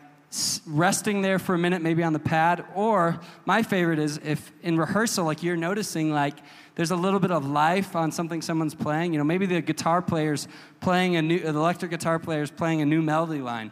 [SPEAKER 2] resting there for a minute, maybe on the pad. Or my favorite is if in rehearsal, like you're noticing, like there's a little bit of life on something someone's playing. You know, maybe the guitar player's playing a new, the electric guitar player's playing a new melody line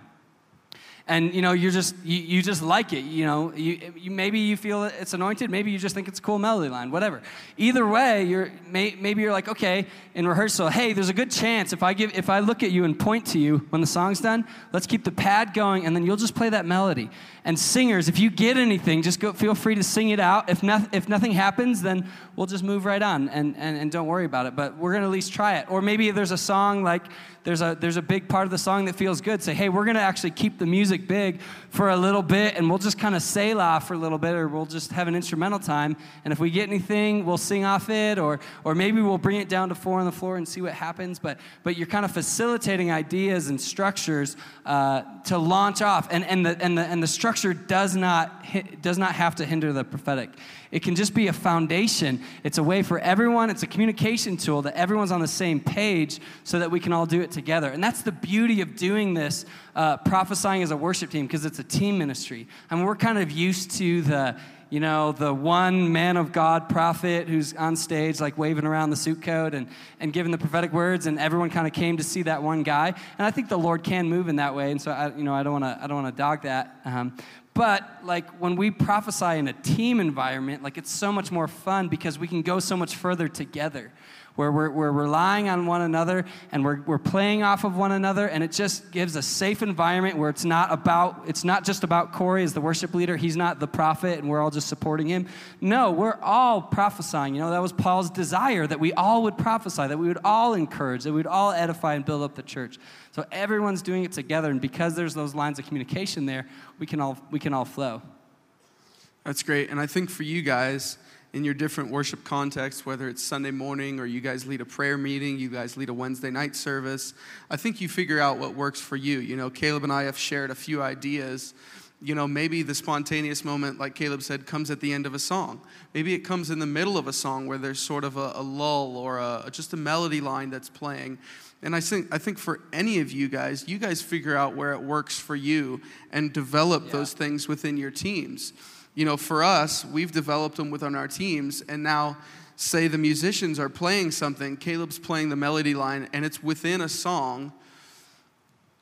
[SPEAKER 2] and you know you're just you, you just like it you know. You, you, maybe you feel it's anointed maybe you just think it's a cool melody line whatever. Either way you're may, maybe you're like okay in rehearsal hey there's a good chance if i give if i look at you and point to you when the song's done let's keep the pad going and then you'll just play that melody. And singers if you get anything just go feel free to sing it out. If, not, if nothing happens then we'll just move right on and, and, and don't worry about it. But we're going to at least try it. Or maybe there's a song like there's a there's a big part of the song that feels good. Say hey we're to actually keep the music big for a little bit and we'll just kind of selah for a little bit or we'll just have an instrumental time. And if we get anything we'll sing off it or or maybe we'll bring it down to four on the floor and see what happens. But but you're kind of facilitating ideas and structures uh, to launch off. And and the and the and the structure does not does not have to hinder the prophetic. It can just be a foundation. It's a way for everyone, it's a communication tool that everyone's on the same page so that we can all do it together. And that's the beauty of doing this, uh, prophesying as a worship team, because it's a team ministry. I mean, we're kind of used to the, you know, the one man of God prophet who's on stage, like waving around the suit coat and, and giving the prophetic words, and everyone kind of came to see that one guy. And I think the Lord can move in that way, and so I, you know, I don't want to, I don't want to dog that. Um, but like when we prophesy in a team environment, like it's so much more fun because we can go so much further together where we're, we're relying on one another and we're, we're playing off of one another and it just gives a safe environment where it's not about it's not just about cory as the worship leader. He's not the prophet and we're all just supporting him. No we're all prophesying. You know that was paul's desire that we all would prophesy that we would all encourage that we would all edify and build up the church. So everyone's doing it together and because there's those lines of communication there we can all we can all flow.
[SPEAKER 1] That's great. And i think for you guys in your different worship contexts, whether it's Sunday morning or you guys lead a prayer meeting, you guys lead a Wednesday night service. I think you figure out what works for you. You know, Caleb and I have shared a few ideas. You know, maybe the spontaneous moment, like Caleb said, comes at the end of a song. Maybe it comes in the middle of a song where there's sort of a, a lull or a, just a melody line that's playing. And I think, I think for any of you guys, you guys figure out where it works for you and develop yeah. those things within your teams you know, for us, we've developed them within our teams, and now say the musicians are playing something, Caleb's playing the melody line, and it's within a song.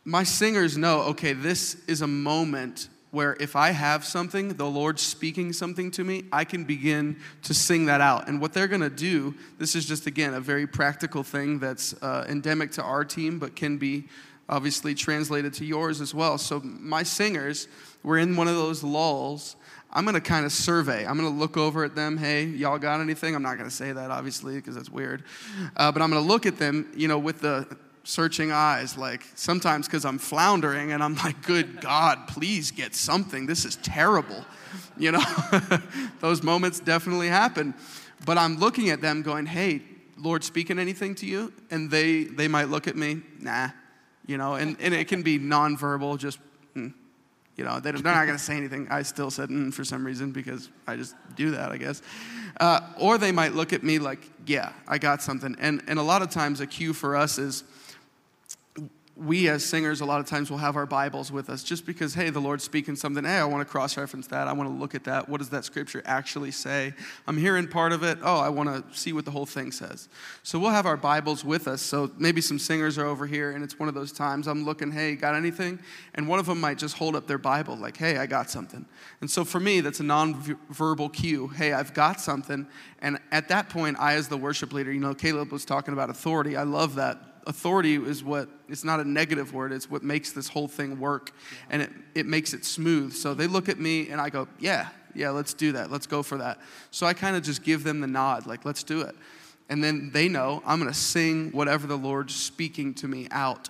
[SPEAKER 1] My singers know, okay, this is a moment where if I have something, the Lord's speaking something to me, I can begin to sing that out. And what they're going to do, this is just, again, a very practical thing that's uh, endemic to our team, but can be obviously translated to yours as well. So, my singers, we're in one of those lulls. I'm going to kind of survey. I'm going to look over at them. Hey, y'all got anything? I'm not going to say that, obviously, because that's weird. Uh, but I'm going to look at them, you know, with the searching eyes, like sometimes because I'm floundering and I'm like, good God, please get something. This is terrible. You know, [laughs] those moments definitely happen. But I'm looking at them going, hey, Lord, speaking anything to you? And they, they might look at me, nah, you know, and, and it can be nonverbal, just, mm, you know, they are not going to say anything. I still said mm, for some reason because I just do that, I guess. Uh, or they might look at me like, yeah, I got something. And, and a lot of times a cue for us is, we as singers a lot of times will have our bibles with us just because hey the lord's speaking something. Hey i want to cross-reference that. I want to look at that. What does that scripture actually say? I'm hearing part of it. Oh i want to see what the whole thing says. So we'll have our bibles with us. So maybe some singers are over here and it's one of those times i'm looking hey got anything? And one of them might just hold up their bible like hey i got something. And so for me that's a non-verbal cue. Hey i've got something. And at that point i as the worship leader you know caleb was talking about authority. I love that authority is what it's not a negative word it's what makes this whole thing work. And it, it makes it smooth. So they look at me and i go yeah yeah let's do that. Let's go for that. So i kind of just give them the nod like let's do it. And then they know i'm going to sing whatever the lord's speaking to me out.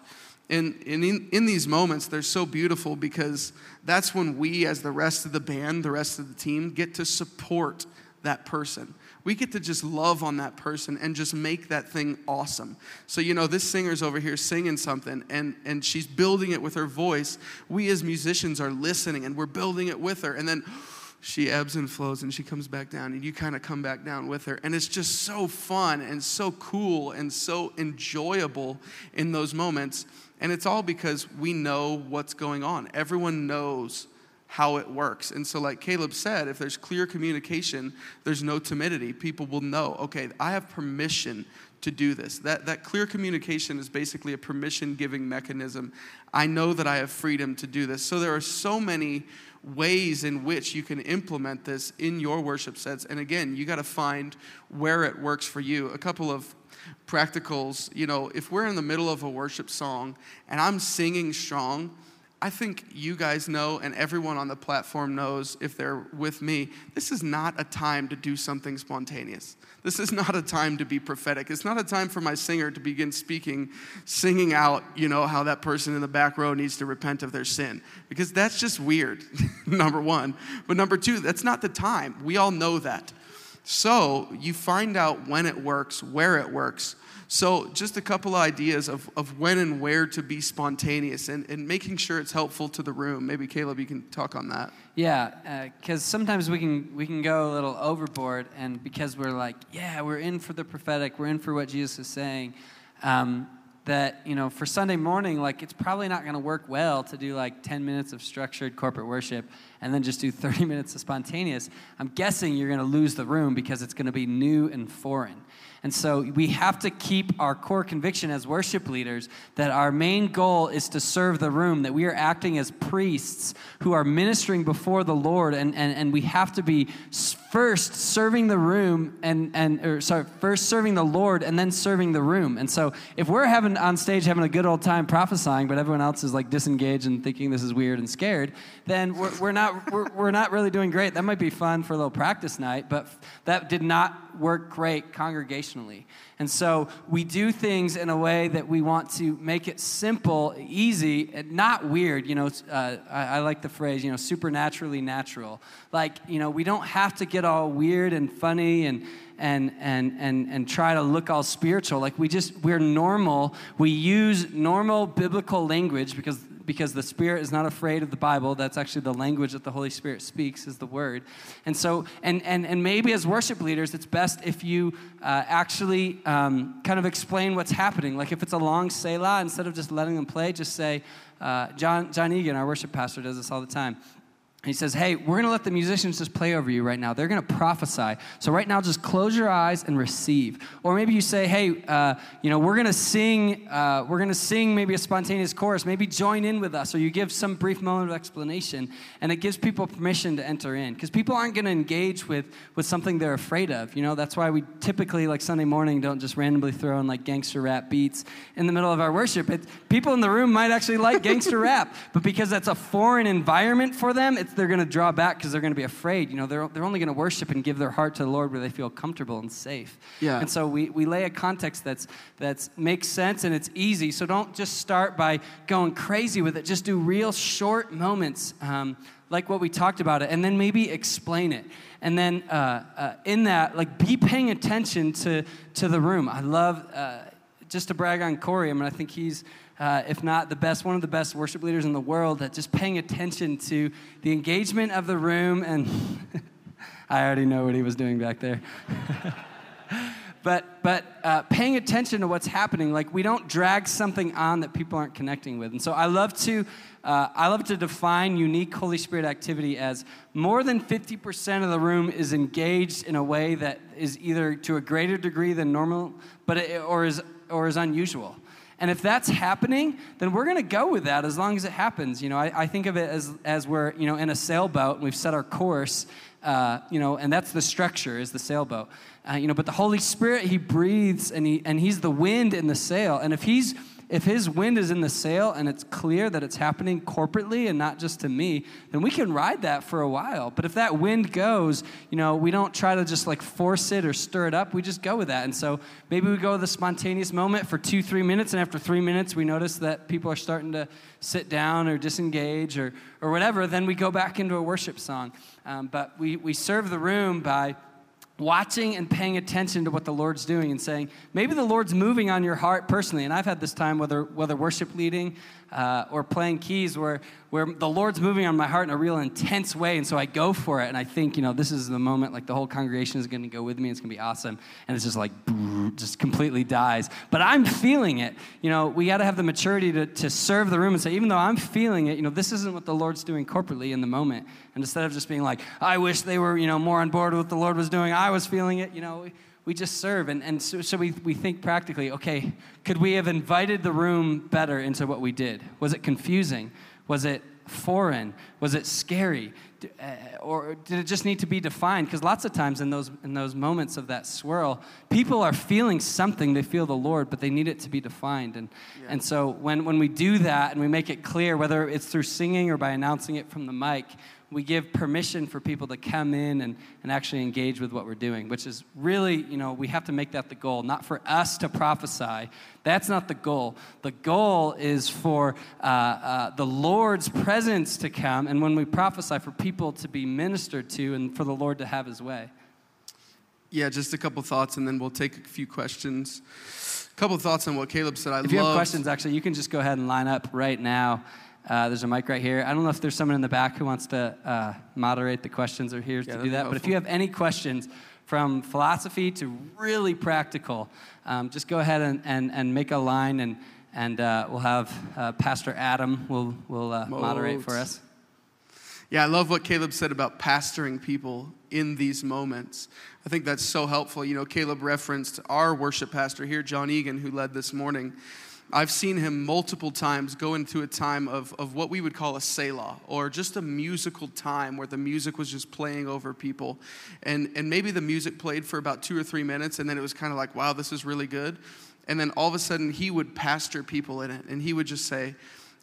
[SPEAKER 1] And, and in, in these moments they're so beautiful because that's when we as the rest of the band the rest of the team get to support that person we get to just love on that person and just make that thing awesome. So, you know, this singer's over here singing something and, and she's building it with her voice. We as musicians are listening and we're building it with her. And then she ebbs and flows and she comes back down and you kind of come back down with her. And it's just so fun and so cool and so enjoyable in those moments. And it's all because we know what's going on. Everyone knows how it works. And so, like Caleb said, if there's clear communication, there's no timidity. People will know, okay, I have permission to do this. That, that clear communication is basically a permission giving mechanism. I know that I have freedom to do this. So, there are so many ways in which you can implement this in your worship sets. And again, you got to find where it works for you. A couple of practicals, you know, if we're in the middle of a worship song and I'm singing strong, I think you guys know, and everyone on the platform knows if they're with me, this is not a time to do something spontaneous. This is not a time to be prophetic. It's not a time for my singer to begin speaking, singing out, you know, how that person in the back row needs to repent of their sin. Because that's just weird, [laughs] number one. But number two, that's not the time. We all know that. So you find out when it works, where it works, so, just a couple ideas of, of when and where to be spontaneous and, and making sure it's helpful to the room. Maybe, Caleb, you can talk on that.
[SPEAKER 2] Yeah, because uh, sometimes we can, we can go a little overboard, and because we're like, yeah, we're in for the prophetic, we're in for what Jesus is saying. Um, that you know for sunday morning like it's probably not going to work well to do like 10 minutes of structured corporate worship and then just do 30 [laughs] minutes of spontaneous i'm guessing you're going to lose the room because it's going to be new and foreign and so we have to keep our core conviction as worship leaders that our main goal is to serve the room, that we are acting as priests who are ministering before the Lord, and, and, and we have to be first serving the room and, and or sorry, first serving the Lord and then serving the room. And so if we're having on stage having a good old time prophesying, but everyone else is like disengaged and thinking this is weird and scared, then we're, we're not we're, we're not really doing great. That might be fun for a little practice night, but that did not work great congregationally. And so we do things in a way that we want to make it simple, easy, and not weird. You know, uh, I, I, like the phrase, you know, supernaturally natural. Like, you know, we don't have to get all weird and funny and and and and and try to look all spiritual. Like we just we're normal. We use normal biblical language because because the Spirit is not afraid of the Bible. That's actually the language that the Holy Spirit speaks, is the Word. And so, and, and, and maybe as worship leaders, it's best if you uh, actually um, kind of explain what's happening. Like if it's a long Selah, instead of just letting them play, just say, uh, John, John Egan, our worship pastor, does this all the time. He says, Hey, we're going to let the musicians just play over you right now. They're going to prophesy. So, right now, just close your eyes and receive. Or maybe you say, Hey, uh, you know, we're going to sing, uh, we're going to sing maybe a spontaneous chorus. Maybe join in with us. Or you give some brief moment of explanation. And it gives people permission to enter in. Because people aren't going to engage with, with something they're afraid of. You know, that's why we typically, like Sunday morning, don't just randomly throw in like gangster rap beats in the middle of our worship. It, people in the room might actually like gangster [laughs] rap. But because that's a foreign environment for them, it's they're going to draw back because they're going to be afraid. You know, they're, they're only going to worship and give their heart to the Lord where they feel comfortable and safe.
[SPEAKER 1] Yeah.
[SPEAKER 2] And so we, we lay a context that's that's makes sense and it's easy. So don't just start by going crazy with it. Just do real short moments. Um, like what we talked about it, and then maybe explain it. And then uh, uh, in that, like, be paying attention to, to the room. I love, uh, just to brag on Cory, I mean, I think he's uh, if not the best, one of the best worship leaders in the world at just paying attention to the engagement of the room. And [laughs] I already know what he was doing back there. [laughs] but but uh, paying attention to what's happening, like we don't drag something on that people aren't connecting with. And so I love to uh, I love to define unique Holy Spirit activity as more than 50% of the room is engaged in a way that is either to a greater degree than normal, but it, or is or is unusual. And if that's happening, then we're going to go with that as long as it happens. You know, I, I, think of it as, as we're, you know, in a sailboat and we've set our course, uh, you know, and that's the structure is the sailboat. Uh, you know, but the Holy Spirit, He breathes and, he, and He's the wind in the sail. And if He's if his wind is in the sail and it's clear that it's happening corporately and not just to me, then we can ride that for a while. But if that wind goes, you know, we don't try to just like force it or stir it up. We just go with that. And so maybe we go with the spontaneous moment for two, three minutes, and after three minutes, we notice that people are starting to sit down or disengage or, or whatever. Then we go back into a worship song. Um, but we, we serve the room by watching and paying attention to what the Lord's doing and saying, maybe the Lord's moving on your heart personally. And I've had this time, whether, whether worship leading uh, or playing keys, where, where the Lord's moving on my heart in a real intense way. And so I go for it. And I think, you know, this is the moment, like the whole congregation is going to go with me. It's going to be awesome. And it's just like, just completely dies. But I'm feeling it. You know, we got to have the maturity to, to serve the room and say, even though I'm feeling it, you know, this isn't what the Lord's doing corporately in the moment. And instead of just being like, I wish they were, you know, more on board with what the Lord was doing, I was feeling it, you know, we, just serve. And, and so, so we, we think practically, okay, could we have invited the room better into what we did? Was it confusing? Was it foreign? Was it scary? Uh, or did it just need to be defined? Because lots of times in those, in those moments of that swirl, people are feeling something. They feel the Lord, but they need it to be defined. And, yeah. and so when, when we do that and we make it clear, whether it's through singing or by announcing it from the mic, we give permission for people to come in and, and actually engage with what we're doing, which is really, you know, we have to make that the goal, not for us to prophesy. That's not the goal. The goal is for uh, uh, the Lord's presence to come, and when we prophesy, for people to be ministered to and for the Lord to have his way.
[SPEAKER 1] Yeah, just a couple thoughts, and then we'll take a few questions. A couple thoughts on what Caleb said. I
[SPEAKER 2] if you have questions, actually, you can just go ahead and line up right now. Uh, there's a mic right here. I don't know if there's someone in the back who wants to uh, moderate the questions or here yeah, to do that. But if you have any questions from philosophy to really practical, um, just go ahead and, and, and make a line, and, and uh, we'll have uh, Pastor Adam will, will uh, moderate for us.
[SPEAKER 1] Yeah, I love what Caleb said about pastoring people in these moments. I think that's so helpful. You know, Caleb referenced our worship pastor here, John Egan, who led this morning. I've seen him multiple times go into a time of, of what we would call a Selah, or just a musical time where the music was just playing over people. And, and maybe the music played for about two or three minutes, and then it was kind of like, wow, this is really good. And then all of a sudden, he would pastor people in it, and he would just say,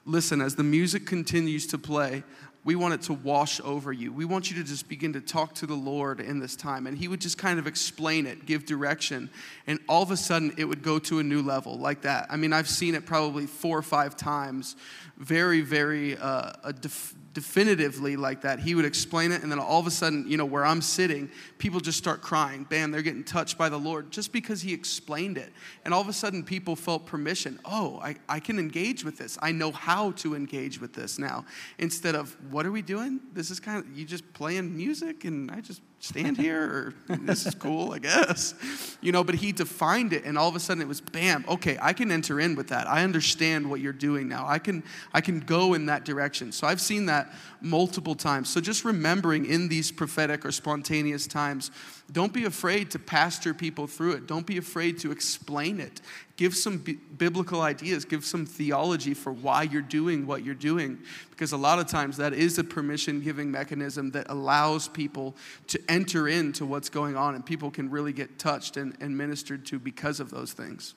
[SPEAKER 1] Listen, as the music continues to play, we want it to wash over you. We want you to just begin to talk to the Lord in this time. And he would just kind of explain it, give direction. And all of a sudden, it would go to a new level like that. I mean, I've seen it probably four or five times, very, very uh, def- definitively like that. He would explain it, and then all of a sudden, you know, where I'm sitting, people just start crying. Bam, they're getting touched by the Lord just because he explained it. And all of a sudden, people felt permission. Oh, I, I can engage with this. I know how to engage with this now. Instead of, what are we doing? This is kind of, you just playing music, and I just stand here or this is cool, I guess. You know, but he defined it and all of a sudden it was bam, okay, I can enter in with that. I understand what you're doing now. I can I can go in that direction. So I've seen that multiple times. So just remembering in these prophetic or spontaneous times, don't be afraid to pastor people through it. Don't be afraid to explain it. Give some b- biblical ideas, give some theology for why you're doing what you're doing. Because a lot of times that is a permission giving mechanism that allows people to enter into what's going on, and people can really get touched and, and ministered to because of those things.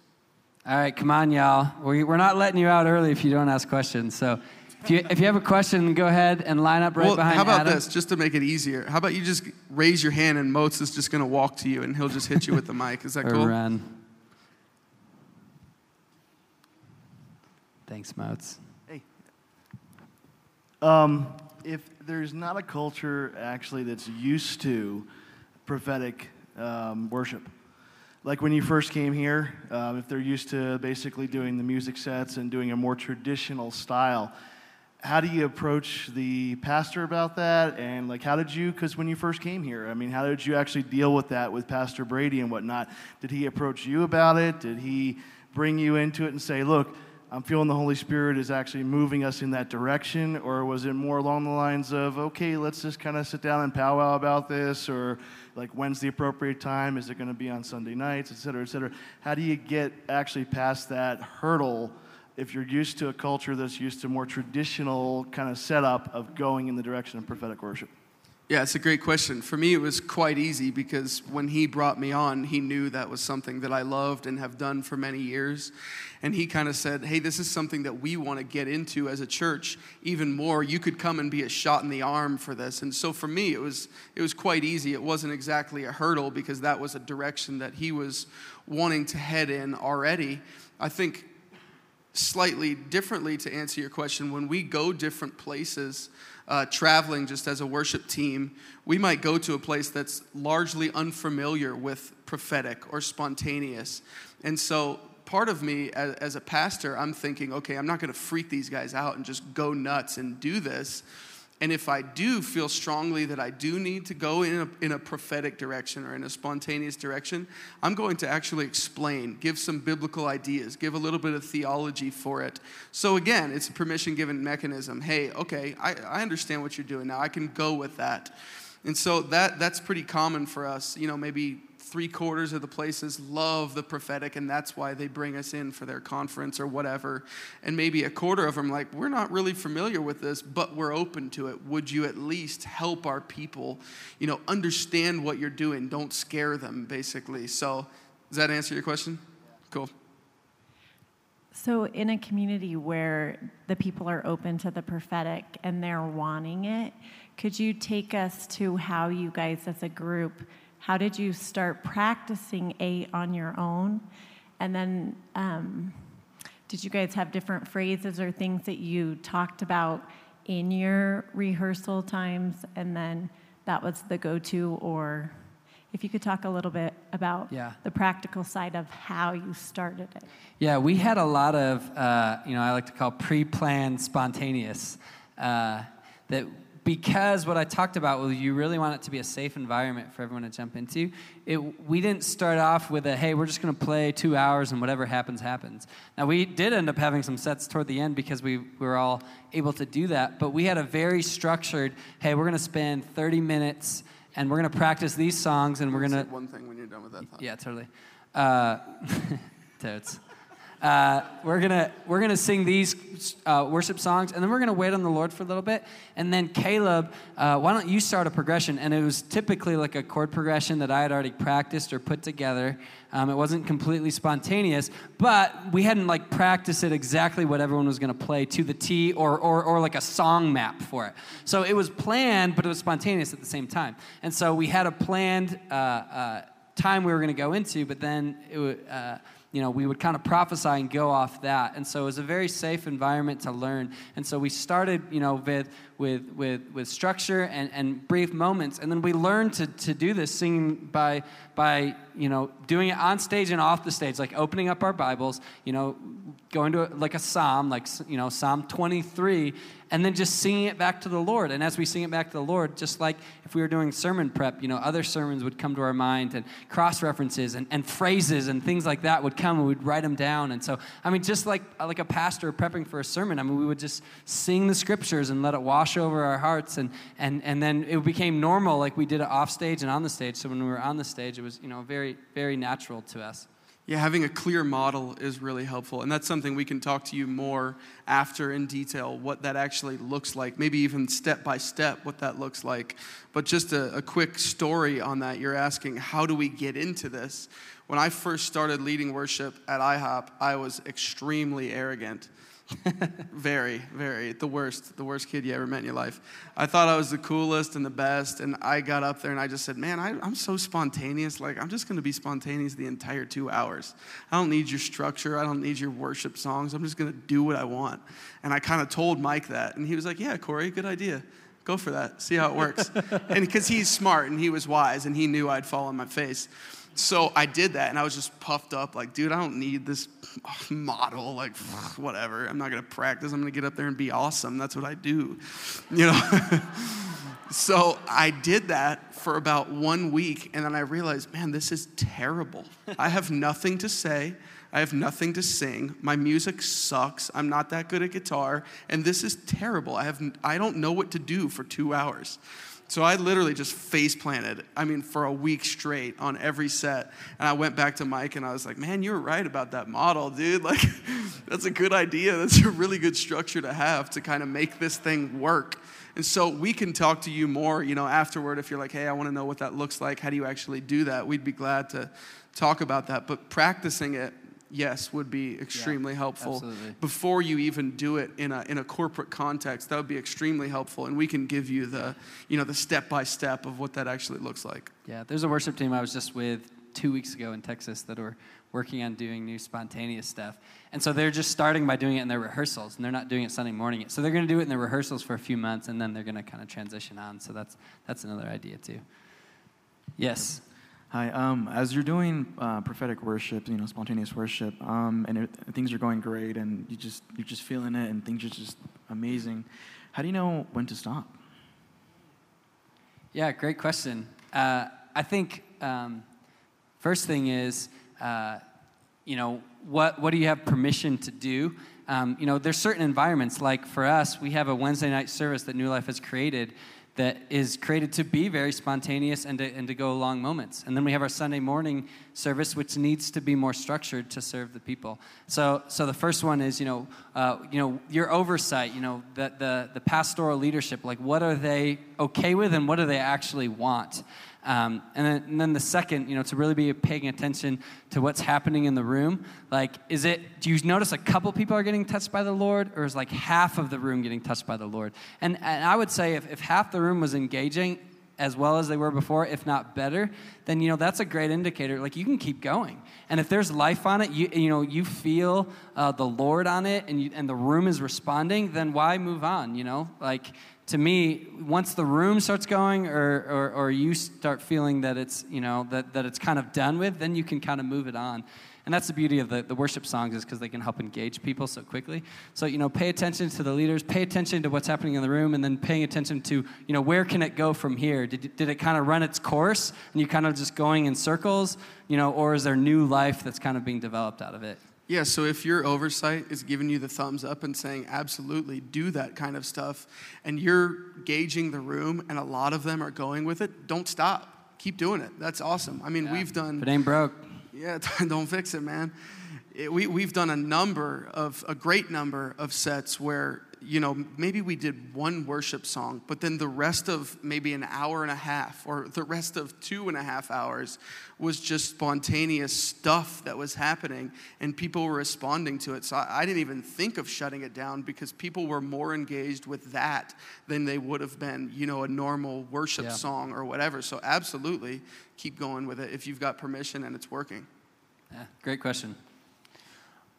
[SPEAKER 2] All right, come on, y'all. We're not letting you out early if you don't ask questions. So if you, if you have a question, go ahead and line up right
[SPEAKER 1] well,
[SPEAKER 2] behind
[SPEAKER 1] How about
[SPEAKER 2] Adam.
[SPEAKER 1] this, just to make it easier? How about you just raise your hand and Moats is just going to walk to you and he'll just hit you with the mic. Is that
[SPEAKER 2] or
[SPEAKER 1] cool?
[SPEAKER 2] run. Thanks, Moats.
[SPEAKER 3] Hey. Um, if there's not a culture actually that's used to prophetic um, worship, like when you first came here, um, if they're used to basically doing the music sets and doing a more traditional style, how do you approach the pastor about that? And like, how did you, because when you first came here, I mean, how did you actually deal with that with Pastor Brady and whatnot? Did he approach you about it? Did he bring you into it and say, look, I'm feeling the Holy Spirit is actually moving us in that direction? Or was it more along the lines of, okay, let's just kind of sit down and powwow about this? Or like, when's the appropriate time? Is it going to be on Sunday nights, et cetera, et cetera? How do you get actually past that hurdle if you're used to a culture that's used to more traditional kind of setup of going in the direction of prophetic worship?
[SPEAKER 1] Yeah, it's a great question. For me, it was quite easy because when he brought me on, he knew that was something that I loved and have done for many years. And he kind of said, Hey, this is something that we want to get into as a church even more. You could come and be a shot in the arm for this. And so for me, it was, it was quite easy. It wasn't exactly a hurdle because that was a direction that he was wanting to head in already. I think slightly differently to answer your question, when we go different places, uh, traveling just as a worship team, we might go to a place that's largely unfamiliar with prophetic or spontaneous. And so, part of me as, as a pastor, I'm thinking, okay, I'm not going to freak these guys out and just go nuts and do this. And if I do feel strongly that I do need to go in a, in a prophetic direction or in a spontaneous direction, I'm going to actually explain, give some biblical ideas, give a little bit of theology for it. So again, it's a permission given mechanism. Hey, okay, I, I understand what you're doing now. I can go with that. And so that, that's pretty common for us. You know, maybe three quarters of the places love the prophetic, and that's why they bring us in for their conference or whatever. And maybe a quarter of them, like, we're not really familiar with this, but we're open to it. Would you at least help our people, you know, understand what you're doing? Don't scare them, basically. So, does that answer your question? Cool.
[SPEAKER 4] So, in a community where the people are open to the prophetic and they're wanting it, could you take us to how you guys as a group how did you start practicing eight on your own? And then, um, did you guys have different phrases or things that you talked about in your rehearsal times? And then that was the go to, or if you could talk a little bit about
[SPEAKER 2] yeah.
[SPEAKER 4] the practical side of how you started it.
[SPEAKER 2] Yeah, we had a lot of, uh, you know, I like to call pre planned spontaneous. Uh, that because what I talked about was you really want it to be a safe environment for everyone to jump into. It, we didn't start off with a, hey, we're just going to play two hours and whatever happens, happens. Now, we did end up having some sets toward the end because we, we were all able to do that, but we had a very structured, hey, we're going to spend 30 minutes and we're going to practice these songs and we're going to.
[SPEAKER 1] One thing when you're done with that thought.
[SPEAKER 2] Yeah, totally. Uh, [laughs] totes. Uh, we're gonna we're gonna sing these uh, worship songs, and then we're gonna wait on the Lord for a little bit. And then Caleb, uh, why don't you start a progression? And it was typically like a chord progression that I had already practiced or put together. Um, it wasn't completely spontaneous, but we hadn't like practiced it exactly what everyone was gonna play to the T or or or like a song map for it. So it was planned, but it was spontaneous at the same time. And so we had a planned uh, uh, time we were gonna go into, but then it. Uh, you know, we would kind of prophesy and go off that. And so it was a very safe environment to learn. And so we started, you know, with, with, with, with structure and, and brief moments. And then we learned to, to do this singing by, by, you know, doing it on stage and off the stage, like opening up our Bibles, you know, going to like a psalm, like you know Psalm 23, and then just singing it back to the Lord. And as we sing it back to the Lord, just like if we were doing sermon prep, you know, other sermons would come to our mind and cross references and, and phrases and things like that would come and we'd write them down. And so, I mean, just like like a pastor prepping for a sermon, I mean, we would just sing the scriptures and let it wash over our hearts, and and and then it became normal, like we did it off stage and on the stage. So when we were on the stage, it was you know very very natural to us.
[SPEAKER 1] Yeah, having a clear model is really helpful. And that's something we can talk to you more after in detail what that actually looks like, maybe even step by step what that looks like. But just a, a, quick story on that. You're asking, how do we get into this? When I first started leading worship at IHOP, I was extremely arrogant. [laughs] very, very. The worst, the worst kid you ever met in your life. I thought I was the coolest and the best, and I got up there and I just said, Man, I, am so spontaneous. Like, I'm just going to be spontaneous the entire two hours. I don't need your structure. I don't need your worship songs. I'm just going to do what I want. And I kind of told Mike that, and he was like, Yeah, Cory, good idea. Go for that. See how it works. [laughs] and because he's smart and he was wise and he knew I'd fall on my face. So I did that and I was just puffed up, like, dude, I don't need this [laughs] model, like, [sighs] whatever. I'm not gonna practice. I'm gonna get up there and be awesome. That's what I do, [laughs] you know? [laughs] so I did that for about one week and then I realized, man, this is terrible. I have nothing to say. I have nothing to sing. My music sucks. I'm not that good at guitar. And this is terrible. I, have, I don't know what to do for two hours. So I literally just face planted, I mean, for a week straight on every set. And I went back to Mike and I was like, man, you were right about that model, dude. [laughs] Like, that's a good idea. That's a really good structure to have to kind of make this thing work. And so we can talk to you more, you know, afterward if you're like, hey, I want to know what that looks like. How do you actually do that? We'd be glad to talk about that. But practicing it yes, would be extremely yeah, helpful. Absolutely. Before you even do it in a, in a corporate context, that would be extremely helpful. And we can give you the, you know, the step by step of what that actually looks like.
[SPEAKER 2] Yeah, there's a worship team I was just with two weeks ago in Texas that were working on doing new spontaneous stuff. And so they're just starting by doing it in their rehearsals, and they're not doing it Sunday morning. So they're going to do it in their rehearsals for a few months, and then they're going to kind of transition on. So that's, that's another idea, too. Yes.
[SPEAKER 5] Hi. Um, as you're doing uh, prophetic worship, you know, spontaneous worship, um, and it, things are going great, and you just you're just feeling it, and things are just amazing. How do you know when to stop?
[SPEAKER 2] Yeah, great question. Uh, I think um, first thing is, uh, you know, what what do you have permission to do? Um, you know, there's certain environments. Like for us, we have a Wednesday night service that New Life has created that is created to be very spontaneous and to, and to go long moments. And then we have our Sunday morning service, which needs to be more structured to serve the people. So, so the first one is, you know, uh, you know, your oversight, you know, the, the, the pastoral leadership, like what are they okay with and what do they actually want? Um, and, then, and, then, the second, you know, to really be paying attention to what's happening in the room. Like, is it, do you notice a couple people are getting touched by the Lord, or is like half of the room getting touched by the Lord? And, and I would say if, if half the room was engaging as well as they were before, if not better, then, you know, that's a great indicator. Like, you can keep going. And if there's life on it, you, you know, you feel uh, the Lord on it, and, you, and the room is responding, then why move on, you know? Like, to me, once the room starts going or, or, or, you start feeling that it's, you know, that, that it's kind of done with, then you can kind of move it on. And that's the beauty of the, the worship songs is because they can help engage people so quickly. So, you know, pay attention to the leaders, pay attention to what's happening in the room, and then paying attention to, you know, where can it go from here? Did, did it kind of run its course and you kind of just going in circles, you know, or is there new life that's kind of being developed out of it?
[SPEAKER 1] Yeah, so if your oversight is giving you the thumbs up and saying, absolutely, do that kind of stuff, and you're gauging the room and a lot of them are going with it, don't stop. Keep doing it. That's awesome. I mean, yeah. we've done.
[SPEAKER 2] If it ain't broke.
[SPEAKER 1] Yeah, [laughs] don't fix it, man. It, we, we've done a number of, a great number of sets where you know, maybe we did one worship song, but then the rest of maybe an hour and a half or the rest of two and a half hours was just spontaneous stuff that was happening and people were responding to it. So I, I didn't even think of shutting it down because people were more engaged with that than they would have been, you know, a normal worship yeah. song or whatever. So absolutely keep going with it if you've got permission and it's working.
[SPEAKER 2] Yeah, great question.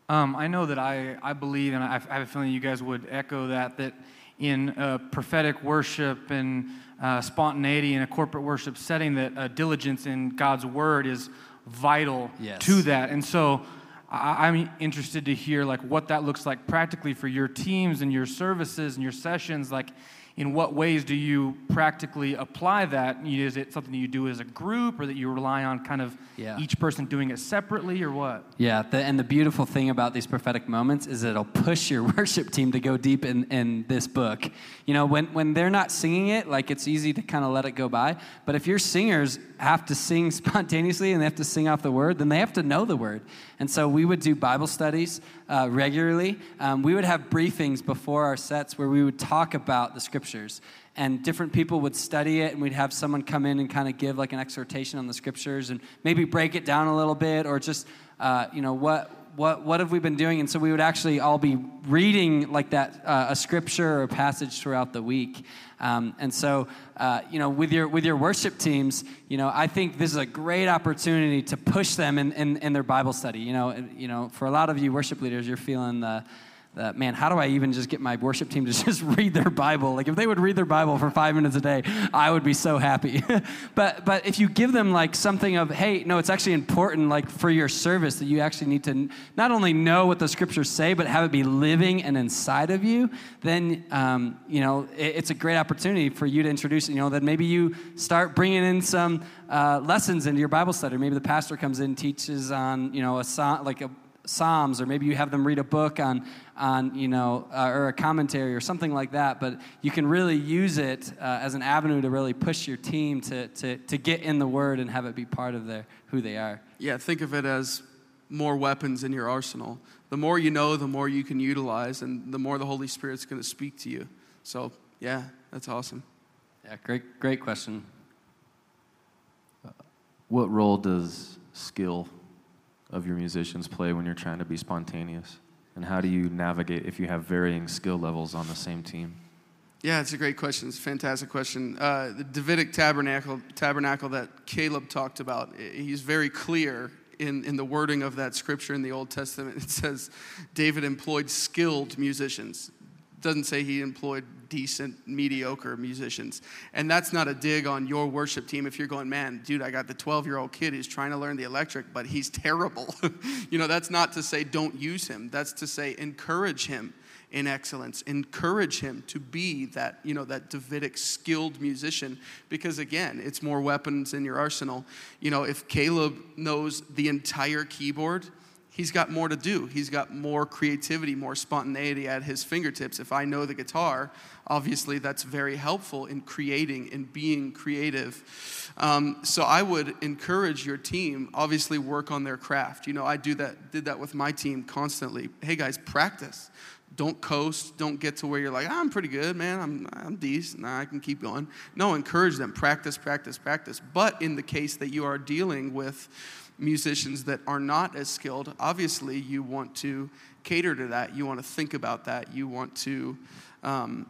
[SPEAKER 6] Um, I know that I, I believe, and I, I have a feeling you guys would echo that, that in uh, prophetic worship and uh, spontaneity in a corporate worship setting, that uh, diligence in God's word is vital yes. to that. And so I, I'm interested to hear like what that looks like practically for your teams and your services and your sessions. Like, in what ways do you practically apply that? Is it something that you do as a group, or that you rely on kind of
[SPEAKER 2] Yeah.
[SPEAKER 6] each person doing it separately, or what?
[SPEAKER 2] Yeah, the, and the beautiful thing about these prophetic moments is it'll push your [laughs] worship team to go deep in, in this book. You know, when, when they're not singing it, like it's easy to kind of let it go by. But if your singers have to sing [laughs] spontaneously and they have to sing off the word, then they have to know the word. And so we would do Bible studies uh, regularly. Um, we would have briefings before our sets where we would talk about the scriptures and different people would study it and we'd have someone come in and kind of give like an exhortation on the scriptures and maybe break it down a little bit or just uh, you know what what what have we been doing? And so we would actually all be reading like that uh, a scripture or a passage throughout the week. Um, and so uh, you know with your with your worship teams you know i think this is a great opportunity to push them in, in, in their bible study. You know you know for a lot of you worship leaders you're feeling the that man how do i even just get my worship team to [laughs] just read their bible? Like if they would read their bible for five minutes a day i would be so happy. [laughs] But but if you give them like something of hey no it's actually important like for your service that you actually need to not only know what the scriptures say but have it be living and inside of you then um, you know it, it's a great opportunity for you to introduce you know that maybe you start bringing in some uh, lessons into your bible study. Maybe the pastor comes in teaches on you know a song like a Psalms, or maybe you have them read a book on, on you know, uh, or a commentary or something like that. But you can really use it uh, as an avenue to really push your team to, to, to get in the Word and have it be part of their who they are.
[SPEAKER 1] Yeah, think of it as more weapons in your arsenal. The more you know, the more you can utilize, and the more the Holy Spirit's going to speak to you. So, yeah, that's awesome.
[SPEAKER 2] Yeah, great, great question.
[SPEAKER 7] What role does skill of your musicians play when you're trying to be spontaneous? And how do you navigate if you have varying skill levels on the same team?
[SPEAKER 1] Yeah, it's a great question. It's a fantastic question. Uh, the Davidic tabernacle, tabernacle that Caleb talked about, he's very clear in, in the wording of that scripture in the Old Testament. [laughs] It says David employed skilled musicians. doesn't say he employed decent, mediocre musicians. And that's not a dig on your worship team if you're going, man, dude, I got the 12 year old kid who's trying to learn the electric, but he's [laughs] terrible. [laughs] you know, that's not to say don't use him, that's to say encourage him in excellence encourage him to be that you know that davidic skilled musician because again it's more weapons in your arsenal you know if caleb knows the entire keyboard he's got more to do. He's got more creativity, more spontaneity at his fingertips. If I know the guitar, obviously that's very helpful in creating and being creative. Um, so I would encourage your team, obviously work on their craft. You know, I do that, did that with my team constantly. Hey guys, practice. Don't coast. Don't get to where you're like, "Ah, I'm pretty good, man. I'm, I'm decent. I can keep going. No, encourage them. Practice, practice, practice. But in the case that you are dealing with musicians that are not as skilled, obviously you want to cater to that. You want to think about that. You want to um,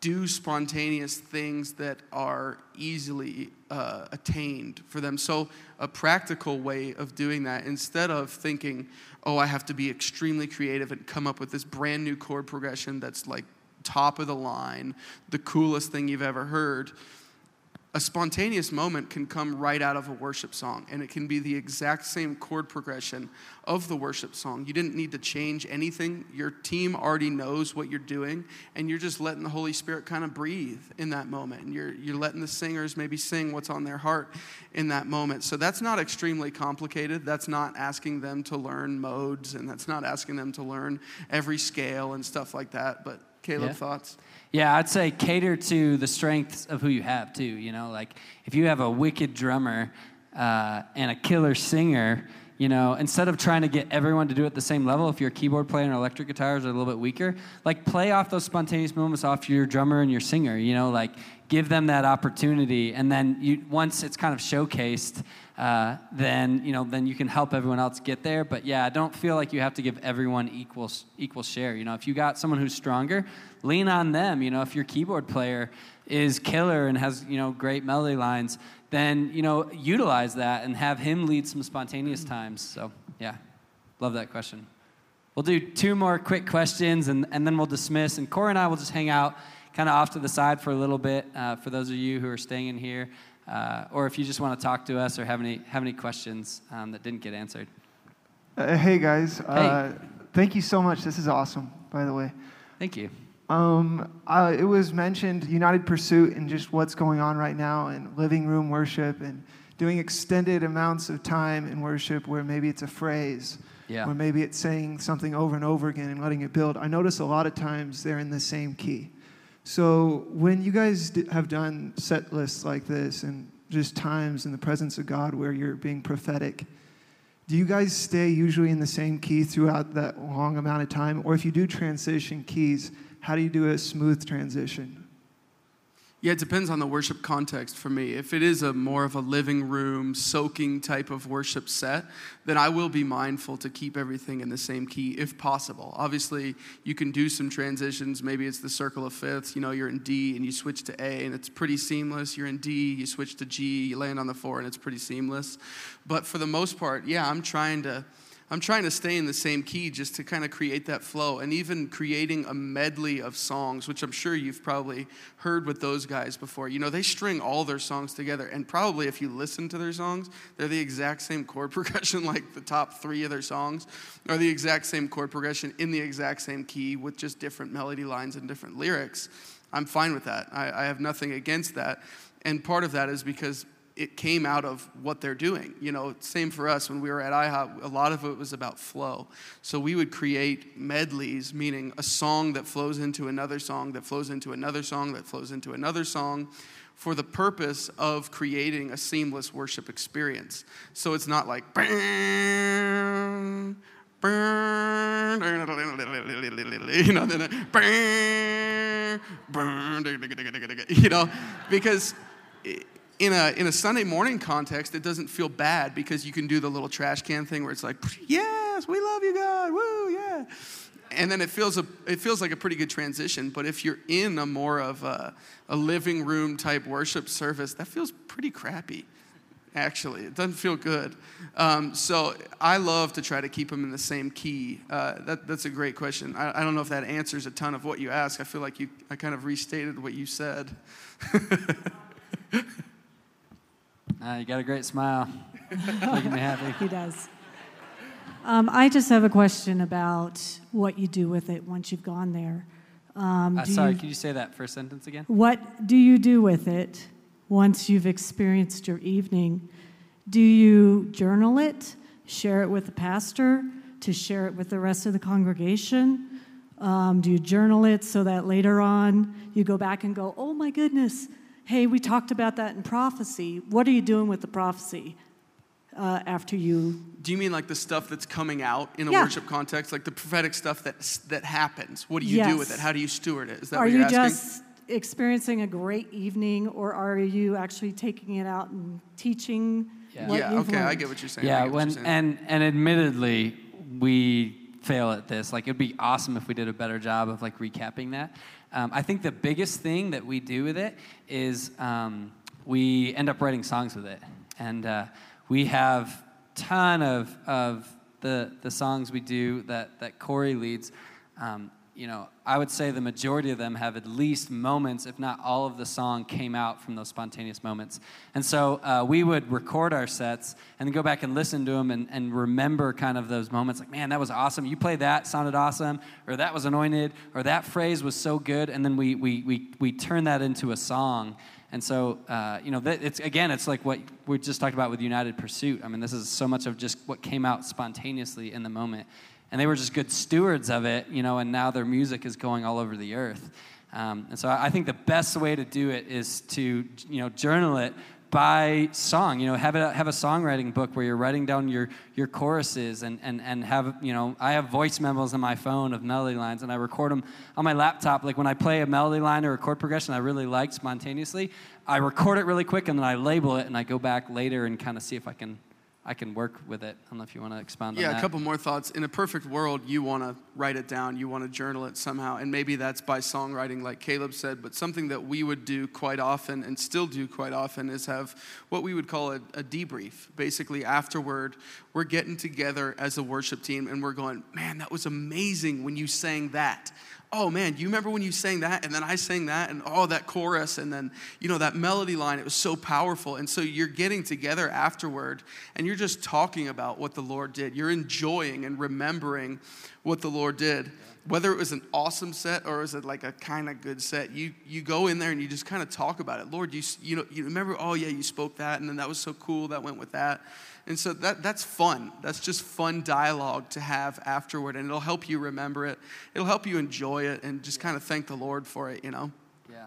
[SPEAKER 1] do spontaneous things that are easily uh, attained for them. So, a practical way of doing that, instead of thinking, oh, I have to be extremely creative and come up with this brand new chord progression that's like top of the line, the coolest thing you've ever heard a spontaneous moment can come right out of a worship song, and it can be the exact same chord progression of the worship song. You didn't need to change anything. Your team already knows what you're doing, and you're just letting the Holy Spirit kind of breathe in that moment. And you're, you're letting the singers maybe sing what's on their heart in that moment. So that's not extremely complicated. That's not asking them to learn modes, and that's not asking them to learn every scale and stuff like that. But Caleb,
[SPEAKER 2] Yeah.
[SPEAKER 1] thoughts?
[SPEAKER 2] Yeah, I'd say cater to the strengths of who you have too. You know, like if you have a wicked drummer uh, and a killer singer, you know, instead of trying to get everyone to do it at the same level, if your keyboard player and electric guitars are a little bit weaker, like play off those spontaneous moments off your drummer and your singer. You know, like give them that opportunity, and then you once it's kind of showcased. Uh, then you know, then you can help everyone else get there. But yeah, I don't feel like you have to give everyone equal equal share. You know, if you got someone who's stronger, lean on them. You know, if your keyboard player is killer and has you know great melody lines, then you know utilize that and have him lead some spontaneous times. So yeah, love that question. We'll do two more quick questions and, and then we'll dismiss. And Cory and I will just hang out kind of off to the side for a little bit uh, for those of you who are staying in here. Uh, or if you just want to talk to us or have any, have any questions um, that didn't get answered.
[SPEAKER 8] Uh, hey guys, uh, thank you so much. This is awesome, by the way.
[SPEAKER 2] Thank you.
[SPEAKER 8] Um, uh, it was mentioned United Pursuit and just what's going on right now and living room worship and doing extended amounts of time in worship where maybe it's a phrase,
[SPEAKER 2] Yeah.
[SPEAKER 8] or maybe it's saying something over and over again and letting it build. I notice a lot of times they're in the same key. So when you guys have done set lists like this and just times in the presence of God where you're being prophetic, do you guys stay usually in the same key throughout that long amount of time? Or if you do transition keys, how do you do a smooth transition?
[SPEAKER 1] Yeah, it depends on the worship context for me. If it is a more of a living room, soaking type of worship set, then I will be mindful to keep everything in the same key if possible. Obviously, you can do some transitions. Maybe it's the circle of fifths. You know, you're in D and you switch to A and it's pretty seamless. You're in D, you switch to G, you land on the four and it's pretty seamless. But for the most part, yeah, I'm trying to I'm trying to stay in the same key just to kind of create that flow and even creating a medley of songs, which I'm sure you've probably heard with those guys before. You know, they string all their songs together, and probably if you listen to their songs, they're the exact same chord [laughs] progression, like the top three of their songs are the exact same chord progression in the exact same key with just different melody lines and different lyrics. I'm fine with that. I, I have nothing against that. And part of that is because it came out of what they're doing. You know, same for us when we were at IHOP, a lot of it was about flow. So we would create medleys, meaning a song that flows into another song, that flows into another song, that flows into another song, for the purpose of creating a seamless worship experience. So it's not like, you know, then, [laughs] you know, because in a, in a Sunday morning context, it doesn't feel bad because you can do the little trash can thing where it's like, yes, we love you, God, woo, yeah. And then it feels, a, it feels like a pretty good transition. But if you're in a more of a, a living room type worship service, that feels pretty crappy, actually. It doesn't feel good. Um, so I love to try to keep them in the same key. Uh, that, that's a great question. I, I don't know if that answers a ton of what you asked. I feel like you, I kind of restated what you said. [laughs]
[SPEAKER 2] Uh, you got a great smile. Making me happy.
[SPEAKER 9] He does. Um, I just have a question about what you do with it once you've gone there. Um,
[SPEAKER 2] Uh, sorry,
[SPEAKER 9] you-
[SPEAKER 2] could you say that first sentence again?
[SPEAKER 9] What do you do with it once you've experienced your evening? Do you journal it, share it with the pastor, to share it with the rest of the congregation? Um, do you journal it so that later on you go back and go, oh my goodness, hey, we talked about that in prophecy. What are you doing with the prophecy uh, after you?
[SPEAKER 1] Do you mean like the stuff that's coming out in a
[SPEAKER 9] Yeah.
[SPEAKER 1] worship context, like the prophetic stuff that that happens? What do you do with it? How do you steward it? Is that
[SPEAKER 9] Are
[SPEAKER 1] what you're
[SPEAKER 9] you
[SPEAKER 1] asking?
[SPEAKER 9] just experiencing a great evening, or are you actually taking it out and teaching?
[SPEAKER 2] Yeah.
[SPEAKER 9] what
[SPEAKER 1] yeah,
[SPEAKER 9] you've
[SPEAKER 1] okay, I get what you're saying.
[SPEAKER 2] Yeah, when
[SPEAKER 1] saying.
[SPEAKER 2] and and admittedly, we fail at this. Like it'd be awesome if we did a better job of like recapping that. Um, I think the biggest thing that we do with it is um, we end up writing songs with it, and uh, we have ton of of the the songs we do that that Cory leads. Um, you know, I would say the majority of them have at least moments, if not all of the song, came out from those spontaneous moments. And so uh, we would record our sets and go back and listen to them and, and remember kind of those moments like, man, that was awesome. You played that, sounded awesome, or that was anointed, or that phrase was so good. And then we, we, we, we turn that into a song. And so, uh, you know, it's again, it's like what we just talked about with United Pursuit. I mean, this is so much of just what came out spontaneously in the moment and they were just good stewards of it, you know, and now their music is going all over the earth. Um, and so I think the best way to do it is to, you know, journal it by song. You know, have a, have a songwriting book where you're writing down your, your choruses and, and, and have, you know, I have voice memos on my phone of melody lines and I record them on my laptop. Like when I play a melody line or a chord progression I really like spontaneously, I record it really quick and then I label it and I go back later and kind of see if I can I can work with it. I don't know if you want to expound on that.
[SPEAKER 1] Yeah, a couple more thoughts. In a perfect world, you want to write it down, you want to journal it somehow, and maybe that's by songwriting, like Caleb said. But something that we would do quite often and still do quite often is have what we would call a, a debrief. Basically, afterward, we're getting together as a worship team and we're going, man, that was amazing when you sang that. Oh man, you remember when you sang that? And then I sang that, and oh, that chorus, and then, you know, that melody line, it was so powerful. And so you're getting together afterward, and you're just talking about what the Lord did. You're enjoying and remembering what the Lord did. Whether it was an awesome set or is it like a kind of good set, you, you go in there and you just kind of talk about it. Lord, you, you know, you remember, oh yeah, you spoke that, and then that was so cool, that went with that. And so that, that's fun. That's just fun dialogue to have afterward, and it'll help you remember it. It'll help you enjoy it and just kind of thank the Lord for it, you know?
[SPEAKER 2] Yeah.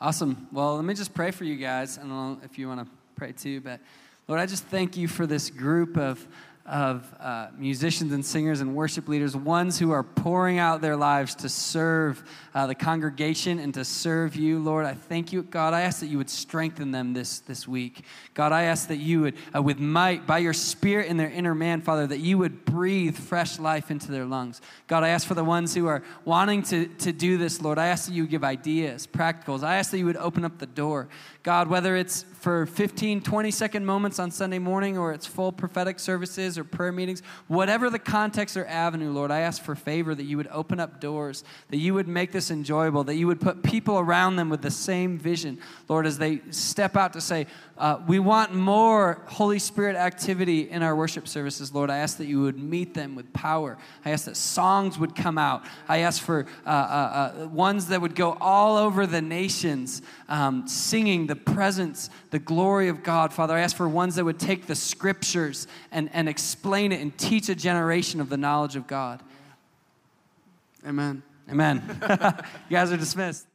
[SPEAKER 2] Awesome. Well, let me just pray for you guys. I don't know if you want to pray too, but Lord, I just thank you for this group of of uh, musicians and singers and worship leaders, ones who are pouring out their lives to serve uh, the congregation and to serve you, Lord. I thank you, God. I ask that you would strengthen them this, this week. God, I ask that you would, uh, with might, by your spirit in their inner man, Father, that you would breathe fresh life into their lungs. God, I ask for the ones who are wanting to, to do this, Lord. I ask that you would give ideas, practicals. I ask that you would open up the door. God, whether it's for 15, 20 second moments on Sunday morning or it's full prophetic services or prayer meetings, whatever the context or avenue, Lord, I ask for favor that you would open up doors, that you would make this enjoyable, that you would put people around them with the same vision, Lord, as they step out to say, uh, we want more Holy Spirit activity in our worship services, Lord. I ask that you would meet them with power. I ask that songs would come out. I ask for uh, uh, uh ones that would go all over the nations um, singing the presence, the glory of God. Father, I ask for ones that would take the scriptures and, and explain it and teach a generation of the knowledge of God.
[SPEAKER 1] Amen.
[SPEAKER 2] Amen. [laughs] you guys are dismissed.